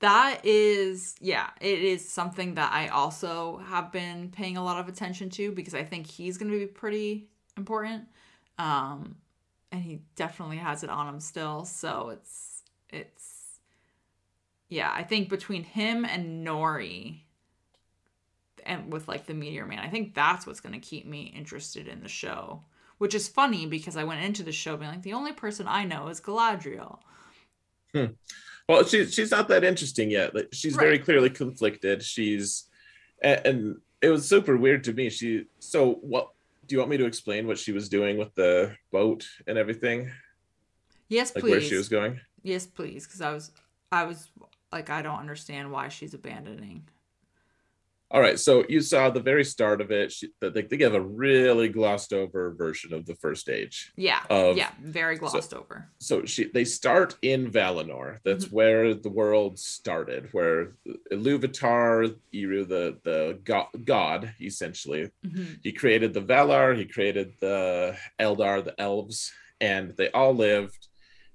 That is, yeah, it is something that I also have been paying a lot of attention to because I think he's going to be pretty important. Um, and he definitely has it on him still. So it's, it's, yeah, I think between him and Nori and with like the Meteor Man, I think that's what's going to keep me interested in the show. Which is funny because I went into the show being like, the only person I know is Galadriel. Well she's she's not that interesting yet. Like, she's very clearly conflicted. She's and, and it was super weird to me. She so what do you want me to explain what she was doing with the boat and everything? Yes, like please. where she was going? Yes, please, because I was, I was like, I don't understand why she's abandoning. All right, so you saw the very start of it. She, they, they give a really glossed over version of the first age. Yeah, Of- yeah, very glossed over. So she they start in Valinor. That's Mhm. where the world started. Where Iluvatar, Eru, the the god, god essentially, hmm he created the Valar. He created the Eldar, the elves, and they all lived.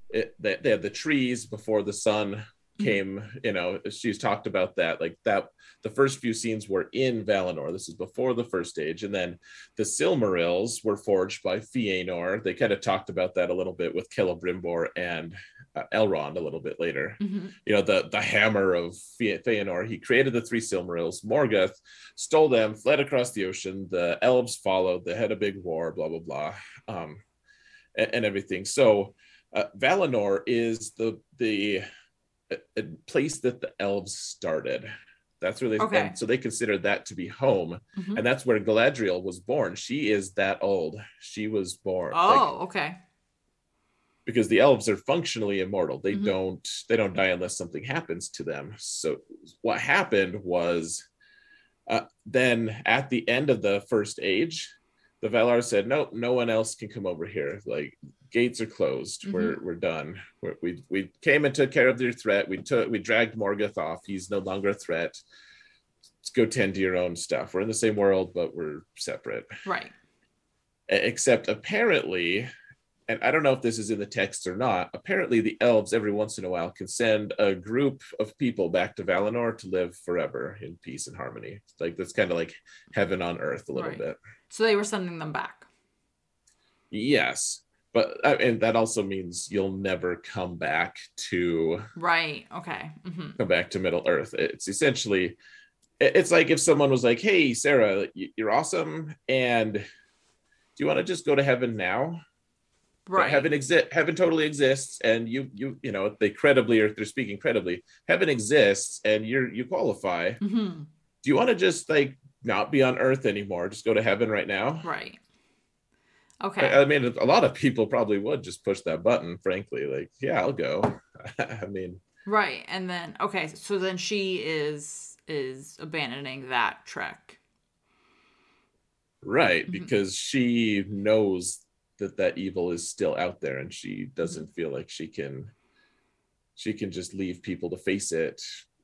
It, they, they had the trees before the sun came. You know, she's talked about that. Like that, the first few scenes were in Valinor. This is before the first age, and then the Silmarils were forged by Fëanor. They kind of talked about that a little bit with Celebrimbor and uh, Elrond a little bit later hmm you know the the hammer of Feanor. He created the three Silmarils. Morgoth stole them, fled across the ocean. The elves followed. They had a big war. Blah blah blah, um, and, and everything. So uh, Valinor is the the uh, place that the elves started. That's where they Okay. so they consider that to be home, hmm and that's where Galadriel was born. She is that old. She was born. like, Oh, okay. because the elves are functionally immortal they Mhm. don't they don't die unless something happens to them so what happened was uh, then at the end of the first age the valar said no no one else can come over here like gates are closed mm-hmm. we're we're done. We're, we we came and took care of your threat. We took we dragged morgoth off. He's no longer a threat. Let's go tend to your own stuff. We're in the same world but we're separate. Right. Except apparently and i don't know if this is in the text or not apparently the elves every once in a while can send a group of people back to valinor to live forever in peace and harmony. It's like that's kind of like heaven on earth a little Right. bit. So they were sending them back. yes but uh, and that also means you'll never come back to Right. Okay. hmm come back to middle earth it's essentially it's like if someone was like hey sarah you're awesome and do you want to just go to heaven now But Right. heaven exist heaven totally exists and you you you know they credibly or they're speaking credibly heaven exists and you're you qualify hmm do you want to just like not be on earth anymore just go to heaven right now Right. I, Okay. I mean a lot of people probably would just push that button frankly like yeah i'll go i mean Right. And then okay, so then she is is abandoning that trek. right Mhm. because she knows that that evil is still out there and she doesn't feel like she can she can just leave people to face it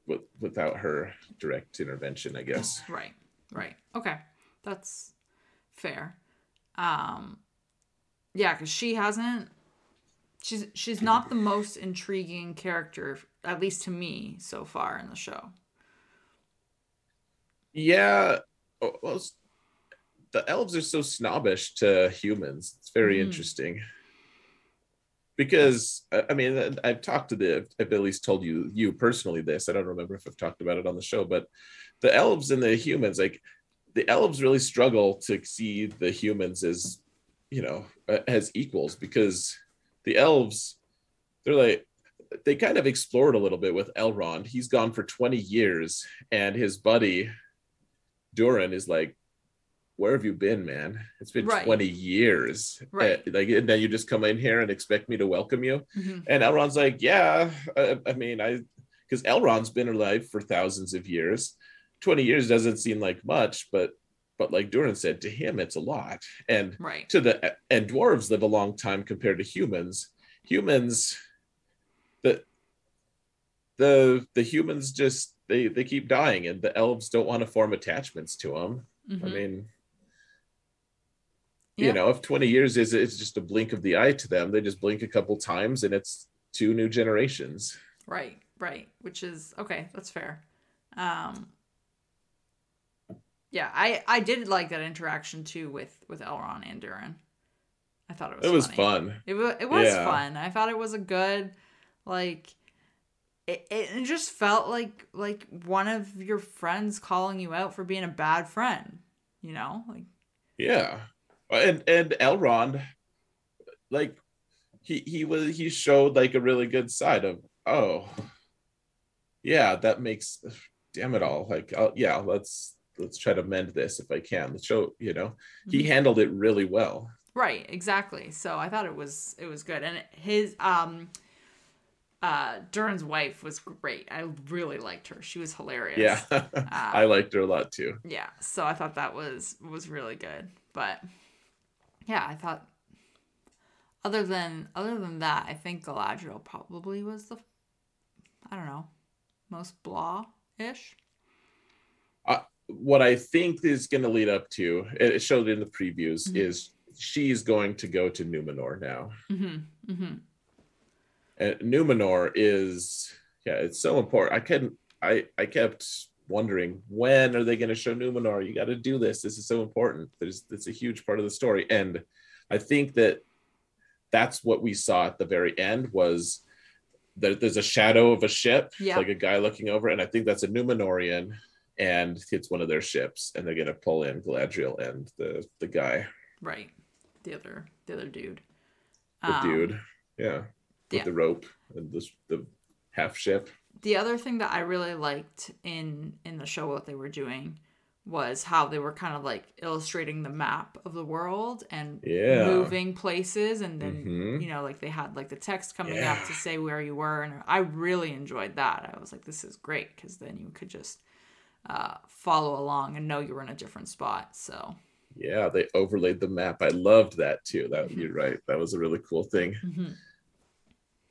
with, without her direct intervention i guess Right. Right. Okay. That's fair. Um yeah, cuz she hasn't she's she's not the most intriguing character at least to me so far in the show. yeah well, the elves are so snobbish to humans it's very Mhm. interesting because I mean I've talked to the I've at least told you you personally this I don't remember if I've talked about it on the show but the elves and the humans like the elves really struggle to see the humans as you know uh, as equals because the elves they're like they kind of explored a little bit with Elrond he's gone for 20 years and his buddy Durin is like where have you been man it's been Right. 20 years Right. Uh, like and then you just come in here and expect me to welcome you Mhm. and Elrond's like, yeah, I, I mean, I, because Elrond's been alive for thousands of years. 20 years doesn't seem like much, but, but like Durin said, to him, it's a lot. And Right. to the, and dwarves live a long time compared to humans. Humans, the, the, the humans just, they, they keep dying and the elves don't want to form attachments to them. I Mhm. mean, Yeah. you know, if 20 years is, it's just a blink of the eye to them, they just blink a couple times and it's two new generations. Right, right. Which is okay, that's fair. Um Yeah, I I did like that interaction too with with Elrond and Durin. I thought it was it was funny. fun. It was it was Yeah. fun. I thought it was a good like it, it just felt like like one of your friends calling you out for being a bad friend, you know? Like Yeah. And and Elrond, like he he was he showed like a really good side of oh yeah, that makes damn it all. Like I'll, yeah, let's let's try to mend this if I can. The show, you know, he Mhm. handled it really well. Right, exactly. So I thought it was it was good, and his um, uh, Durin's wife was great. I really liked her. She was hilarious. Yeah. I liked her a lot too. yeah. So I thought that was was really good. But yeah, I thought other than other than that, I think Galadriel probably was the I don't know most blah ish. What I think is going to lead up to it showed in the previews Mhm. is she's going to go to Numenor now. Mm-hmm. Mm-hmm. and Numenor is yeah, it's so important. I couldn't I I kept wondering when are they going to show Numenor? You got to do this. This is so important. There's it's a huge part of the story, and I think that that's what we saw at the very end was that there's a shadow of a ship, Yeah. like a guy looking over, and I think that's a Numenorian, and it's one of their ships, and they're to pull in Galadriel and the the guy, Right. The other the other dude. the Um, dude, yeah, with yeah. the rope and this the half ship. the other thing that I really liked in in the show what they were doing was how they were kind of like illustrating the map of the world and Yeah. moving places and then Mhm. you know like they had like the text coming Yeah. up to say where you were and I really enjoyed that. I was like this is great cuz then you could just uh, follow along and know you were in a different spot. So, Yeah, they overlaid the map. I loved that too. That Mhm. you're right. That was a really cool thing. mhm.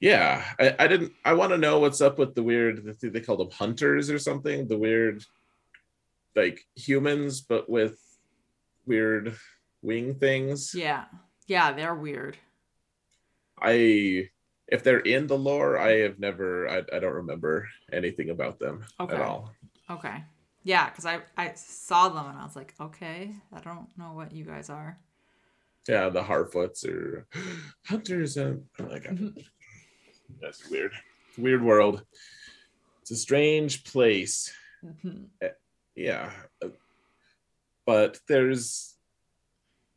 Yeah, I, I didn't. I want to know what's up with the weird. They called them hunters or something. The weird, like humans, but with weird wing things. yeah. Yeah, they're weird. I, if they're in the lore, I have never. I, I don't remember anything about them Okay. at all. Okay. Yeah, because I, I saw them and I was like, okay, I don't know what you guys are. Yeah, the Harfoots or hunters, and I'm like, Mhm. that's weird. It's a weird world. It's a strange place. Mhm. yeah uh, but there's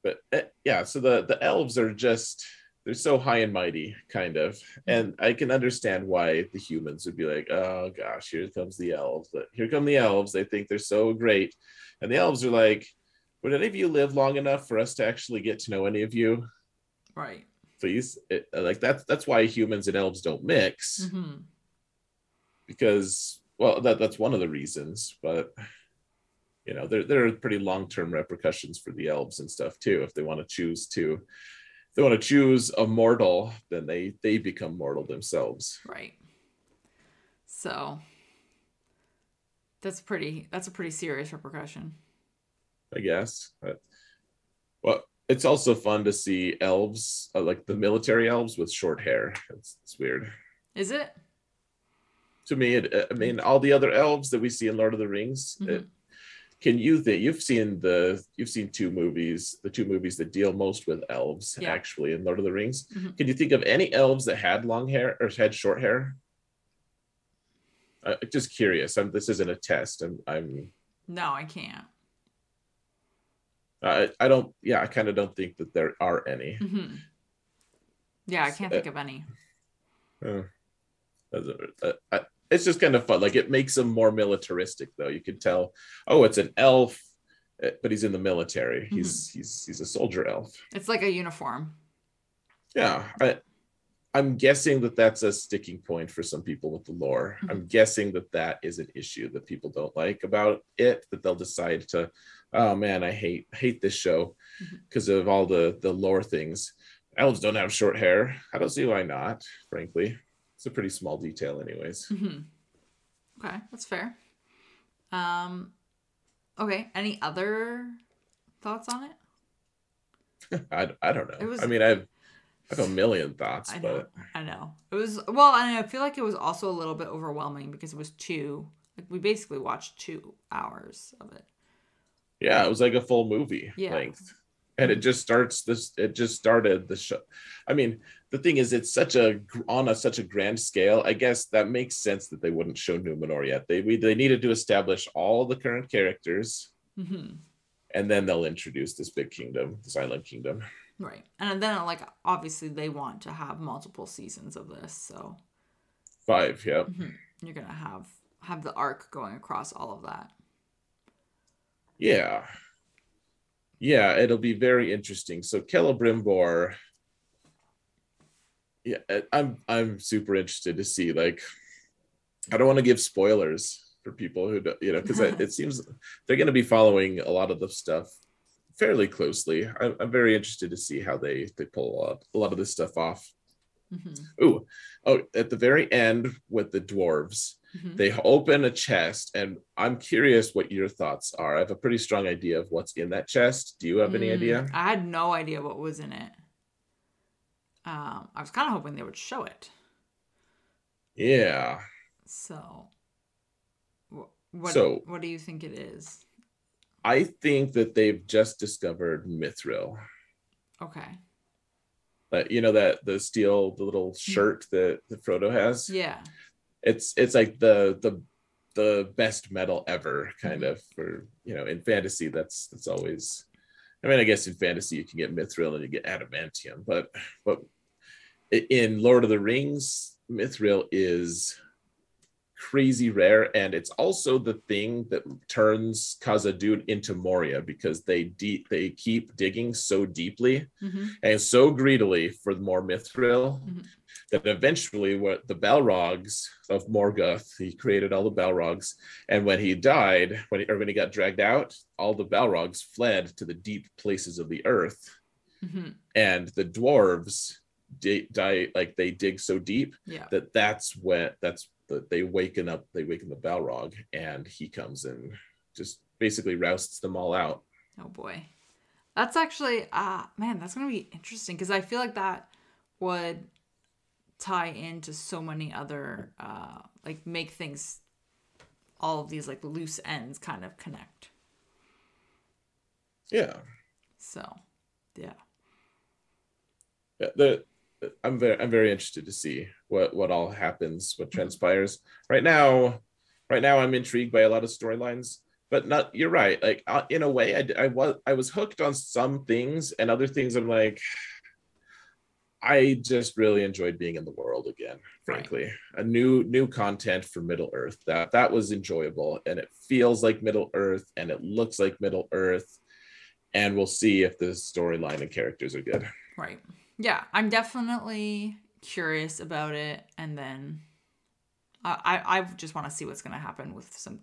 but uh, yeah so the the elves are just they're so high and mighty kind of. And i can understand why the humans would be like oh gosh here comes the elves. But here come the elves. They think they're so great. And the elves are like would any of you live long enough for us to actually get to know any of you? Right. please? It, like that's that's why humans and elves don't mix. Hmm because well that that's one of the reasons but you know there there are pretty long term repercussions for the elves and stuff too if they want to choose to they want to choose a mortal then they they become mortal themselves Right. So that's pretty that's a pretty serious repercussion. i guess but well it's also fun to see elves uh, like the military elves with short hair it's, it's weird Is it? to me it, i mean all the other elves that we see in lord of the rings Mhm. it, can you think you've seen the you've seen two movies the two movies that deal most with elves Yeah. actually in lord of the rings Mhm. can you think of any elves that had long hair or had short hair uh, just curious I'm, this isn't a test i'm i'm No, I can't. I, I don't yeah i kind of don't think that there are any hmm Yeah, I can't Uh, think of any. Uh, uh, uh, it's just kind of fun. Like it makes them more militaristic though. You can tell oh it's an elf uh, but he's in the military. He's he's he's a soldier elf. It's like a uniform. yeah I, i'm guessing that that's a sticking point for some people with the lore. Mhm. i'm guessing that that is an issue that people don't like about it that they'll decide to oh man i hate hate this show because of all the the lore things. Elves don't have short hair. I don't see why not frankly it's a pretty small detail anyways hmm Okay, that's fair. Um, okay. Any other thoughts on it? I, I don't know. It was- I mean, I've I have a million thoughts, I know. but I know. It was well, and I feel like it was also a little bit overwhelming because it was two. Like we basically watched two hours of it. yeah, it was like a full movie Yeah. length, and it just starts this. It just started the show. I mean, the thing is, it's such a on a such a grand scale. I guess that makes sense that they wouldn't show Numenor yet. They we, they needed to establish all the current characters, hmm and then they'll introduce this big kingdom, this island kingdom. Right, and then like obviously they want to have multiple seasons of this, so Five, yeah. mhm, you're gonna have have the arc going across all of that. Yeah. Yeah, it'll be very interesting. So Celebrimbor, yeah, I- I'm I'm super interested to see. Like, I don't want to give spoilers for people who don't, you know, because it seems they're going to be following a lot of the stuff fairly closely. I'm, I'm very interested to see how they they pull a lot, a lot of this stuff off. hmm Ooh, oh, at the very end with the dwarves, hmm they open a chest and i'm curious what your thoughts are i have a pretty strong idea of what's in that chest do you have any Mm, idea I had no idea what was in it. Um, I was kind of hoping they would show it. yeah So, what So- what do you think it is? i think that they've just discovered mithril Okay. uh, you know that the steel the little shirt that, that frodo has Yeah. It's it's like the the the best metal ever kind Mhm. of for you know in fantasy that's that's always i mean i guess in fantasy you can get mithril and you get adamantium but but in lord of the rings mithril is crazy rare and it's also the thing that turns khazad into moria because they deep they keep digging so deeply hmm and so greedily for more mithril Mhm. That eventually what the Balrogs of Morgoth, he created all the Balrogs, and when he died, when he, or when he got dragged out, all the Balrogs fled to the deep places of the earth, hmm and the dwarves di- die like they dig so deep Yeah. that that's when that's that they waken up, they waken the Balrog, and he comes and just basically rousts them all out. Oh boy. That's actually uh man, that's going to be interesting cuz I feel like that would tie into so many other uh like make things all of these like loose ends kind of connect. Yeah. So, yeah. Yeah, the I'm very I'm very interested to see what what all happens, what transpires. Right now, right now I'm intrigued by a lot of storylines, but not. You're right. Like uh, in a way, I I was I was hooked on some things, and other things I'm like. I just really enjoyed being in the world again. Frankly, a new new content for Middle Earth that that was enjoyable, and it feels like Middle Earth, and it looks like Middle Earth, and we'll see if the storyline and characters are good. Right. Yeah, I'm definitely curious about it, and then I I, I just want to see what's gonna happen with some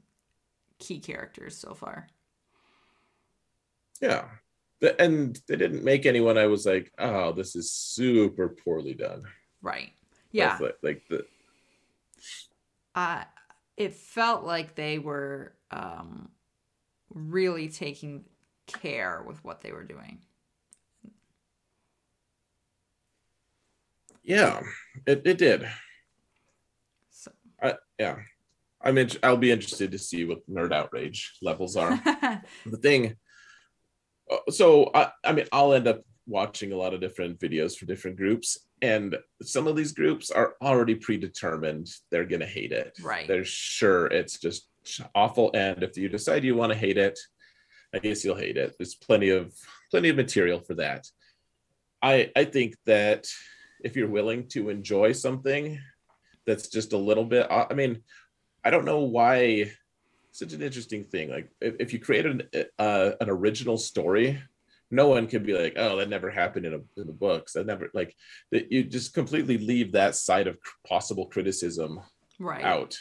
key characters so far. Yeah. The- And they didn't make anyone I was like, oh, this is super poorly done. Right. Yeah. Like, like the uh, it felt like they were um, really taking care with what they were doing. yeah, it, it did. So. I, yeah. I'm in, I'll be interested to see what nerd outrage levels are. the thing Uh, so I, I mean i'll end up watching a lot of different videos for different groups and some of these groups are already predetermined they're going to hate it. Right. they're sure it's just awful and if you decide you want to hate it i guess you'll hate it. There's plenty of plenty of material for that. I i think that if you're willing to enjoy something that's just a little bit i mean i don't know why such an interesting thing. Like if, if you create an uh, an original story, no one can be like, oh, that never happened in, a, in the books. That never like that. You just completely leave that side of possible criticism right. out.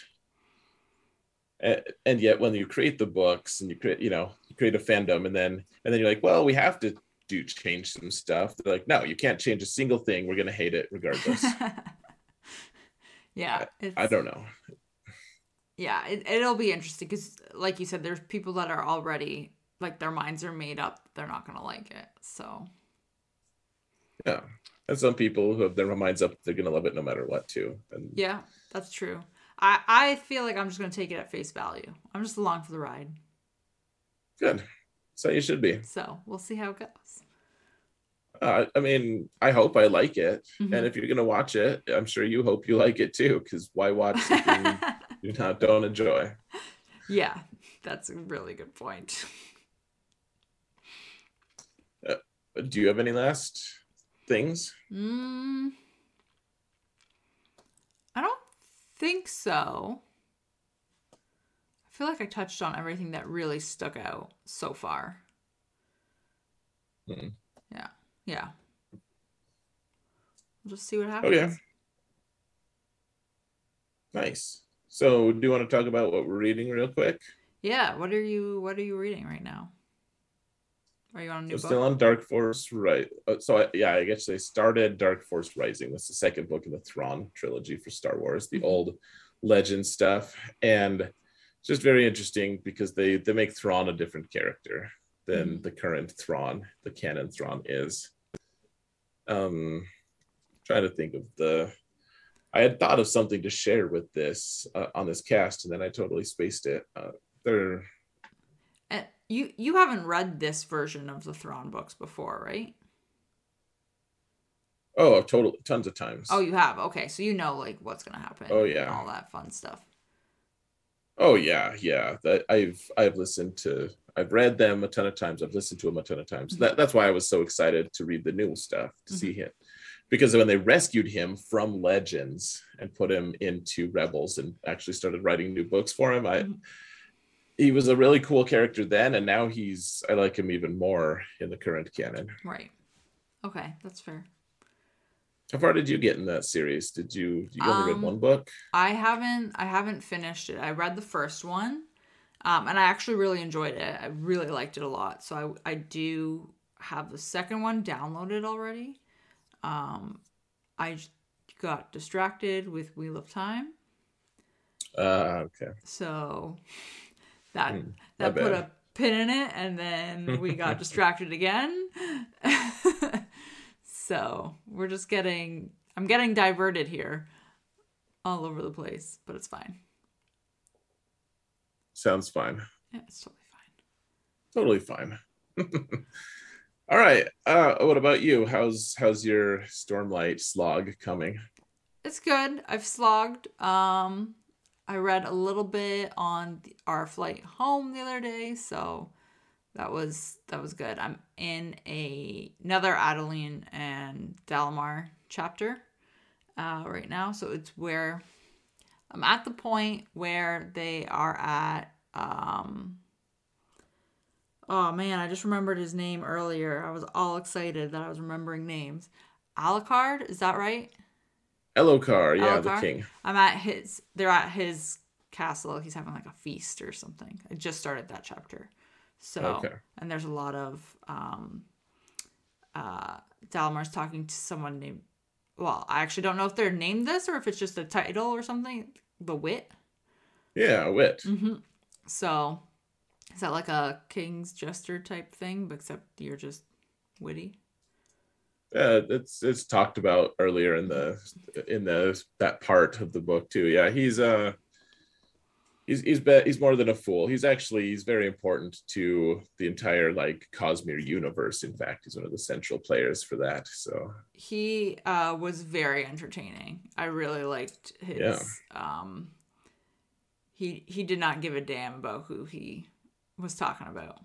And, and yet, when you create the books and you create, you know, you create a fandom, and then and then you're like, well, we have to do change some stuff. They're like, no, you can't change a single thing. We're gonna hate it regardless. yeah. I it's- don't know. Yeah it, it'll be interesting because like you said there's people that are already like their minds are made up they're not gonna like it so Yeah, and some people who have their minds up, they're gonna love it no matter what too. And yeah that's true i i feel like i'm just gonna take it at face value i'm just along for the ride good. So you should be. so we'll see how it goes Uh, I mean, I hope I like it. Mhm. And if you're gonna watch it, I'm sure you hope you like it too. Because why watch something you not don't enjoy? yeah that's a really good point Do you have any last things? mm, i don't think so i feel like i touched on everything that really stuck out so far Hmm. yeah yeah we'll just see what happens Okay. Nice. So, do you want to talk about what we're reading real quick? Yeah, what are you what are you reading right now? Are you on a new So book? still on Dark Force, right? uh, So I, yeah, I guess they started Dark Force Rising. That's the second book in the Thrawn trilogy for Star Wars, the Mhm. old legend stuff, and it's just very interesting because they they make Thrawn a different character than the current Thrawn, the canon Thrawn is. Um, trying to think of the. I had thought of something to share with this uh, on this cast, and then I totally spaced it. Uh, they're And you you haven't read this version of the Thrawn books before, right? oh, total tons of times. Oh, you have. Okay, so you know like what's gonna happen. Oh, and yeah. all that fun stuff. Oh yeah, yeah. That I've I've listened to. I've read them a ton of times. I've listened to them a ton of times. Mhm. That that's why I was so excited to read the new stuff to Mhm. see him, because when they rescued him from Legends and put him into Rebels and actually started writing new books for him, I Mhm. he was a really cool character then, and now he's I like him even more in the current canon. Right. Okay, that's fair. How far did you get in that series? Did you you only Um, read one book? I haven't I haven't finished it. I read the first one, um, and I actually really enjoyed it. I really liked it a lot. So I I do have the second one downloaded already. Um, I got distracted with Wheel of Time, Uh, okay. so that Hmm, that put a pin in it, and then we got distracted again. so we're just getting I'm getting diverted here, all over the place, but it's fine. Sounds fine. Yeah, it's totally fine. totally fine all right uh what about you how's how's your stormlight slog coming It's good. I've slogged. Um, I read a little bit on the, our flight home the other day, so that was that was good. I'm in a another Adolin and Dalinar chapter uh, right now, so it's where I'm at the point where they are at. Um, oh man, I just remembered his name earlier. I was all excited that I was remembering names. Alucard, is that right? Elhokar yeah the king I'm at his. They're at his castle. He's having like a feast or something. I just started that chapter, So Okay. and there's a lot of um uh Dalinar's talking to someone named well, I actually don't know if they're named this or if it's just a title or something. The Wit. Yeah, wit. Mm-hmm. So is that like a king's jester type thing, but except you're just witty? Uh, it's it's talked about earlier in the in the that part of the book too. Yeah, he's uh he's he's be, he's more than a fool. He's actually he's very important to the entire like Cosmere universe. In fact, he's one of the central players for that. So He uh was very entertaining. I really liked his Yeah. um he he did not give a damn about who he was talking about.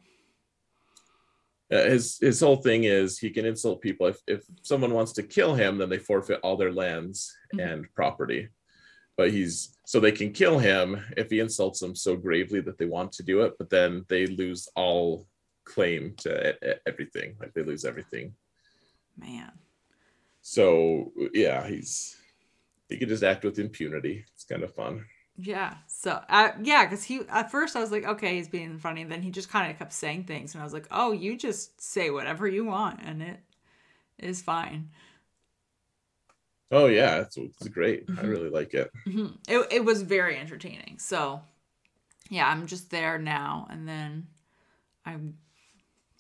uh, his his whole thing is he can insult people. If if someone wants to kill him, then they forfeit all their lands Mhm. and property. But he's so they can kill him if he insults them so gravely that they want to do it, but then they lose all claim to everything. Like they lose everything. Man. So yeah, he's he can just act with impunity. It's kind of fun. Yeah. So, uh, yeah, because he at first I was like, okay, he's being funny. And then he just kind of kept saying things, and I was like, oh, you just say whatever you want, and it is fine. Oh yeah, it's, it's great. I Mhm. really like it. hmm It it was very entertaining. So, yeah, I'm just there now, and then I'm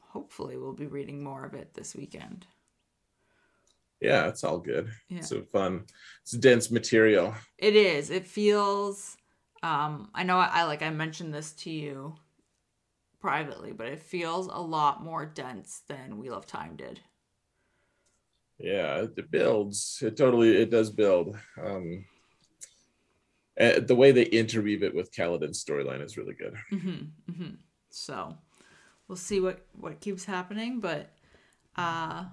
hopefully will be reading more of it this weekend. Yeah, it's all good. Yeah. It's a fun. It's dense material. It is. It feels. Um, I know. I, I like. I mentioned this to you privately, but it feels a lot more dense than Wheel of Time did. Yeah, it builds. It totally it does build. Um eh, the way they interweave it with Kaladin's storyline is really good. hmm hmm So, we'll see what what keeps happening, but uh,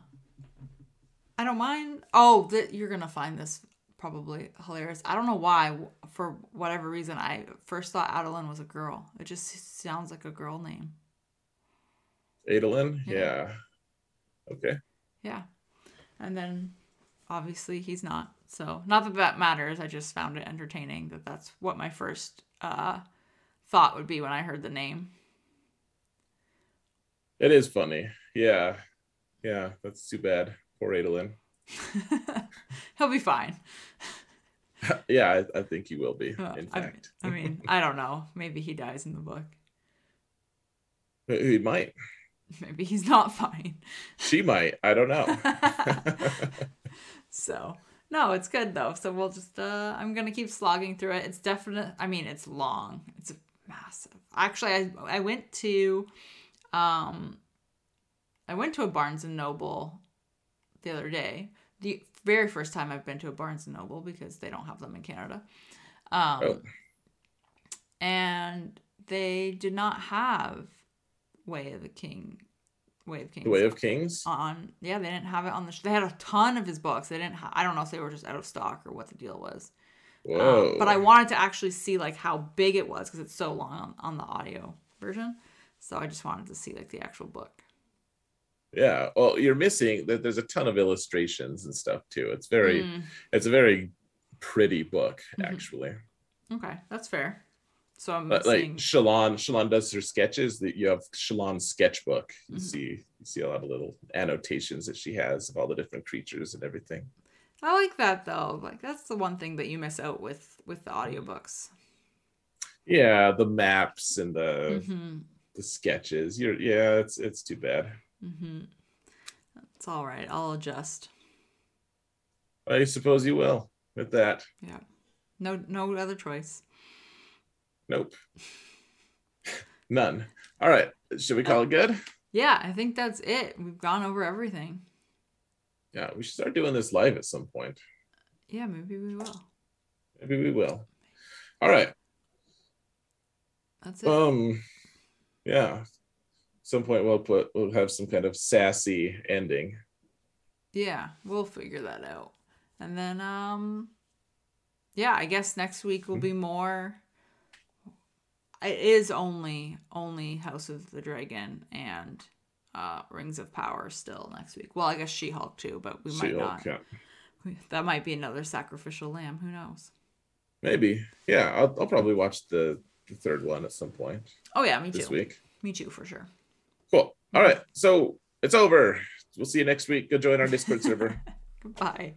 I don't mind. Oh, that you're gonna find this probably hilarious. I don't know why. For whatever reason, I first thought Adeline was a girl. It just sounds like a girl name. Adolin, Yeah. yeah. Okay. Yeah. And then obviously he's not. So, not that that matters. I just found it entertaining that that's what my first uh, thought would be when I heard the name. It is funny. Yeah. Yeah, that's too bad. Poor Adolin. He'll be fine. yeah, I, I think he will be, Well, in I, fact. I mean, I don't know. Maybe he dies in the book. he might. Maybe he's not fine. She might. I don't know. So, no, it's good though. So we'll just uh I'm to keep slogging through it. It's definite I mean, it's long. It's massive. Actually, I I went to um I went to a Barnes and Noble the other day. The very first time I've been to a Barnes and Noble because they don't have them in Canada. Um Oh. and they did not have Way of the King Way of Kings the Way of Kings. on yeah they didn't have it on the sh- they had a ton of his books they didn't ha- i don't know if they were just out of stock or what the deal was Um, but i wanted to actually see like how big it was because it's so long on, on the audio version so i just wanted to see like the actual book yeah. Well, you're missing that there's a ton of illustrations and stuff too. It's very Mm, it's a very pretty book, Mhm. actually. okay that's fair so i'm But, like Shallan, Shallan does her sketches. That you have Shallan's sketchbook. You Mhm. see, you see a lot of little annotations that she has of all the different creatures and everything. i like that though like that's the one thing that you miss out with with the audiobooks Yeah, the maps and the mm-hmm, the sketches. You're yeah, it's it's too bad. Mm-hmm. it's all right i'll adjust I suppose you will with that. yeah no no other choice Nope. None. All right. Should we call it good? yeah i think that's it we've gone over everything Yeah, we should start doing this live at some point. Yeah, maybe we will. Maybe we will. All right. That's it. Um yeah. Some point we'll put we'll have some kind of sassy ending. yeah, we'll figure that out. And then um yeah, I guess next week will be more it is only only House of the Dragon and uh Rings of Power still next week. Well, I guess She-Hulk too, but we might She-Hulk, not. yeah. That might be another sacrificial lamb, who knows. Maybe. Yeah, I'll, I'll probably watch the, the third one at some point Oh yeah, me this too. week. Me too, for sure. Cool. All right. So it's over. We'll see you next week. Go join our Discord server. Goodbye.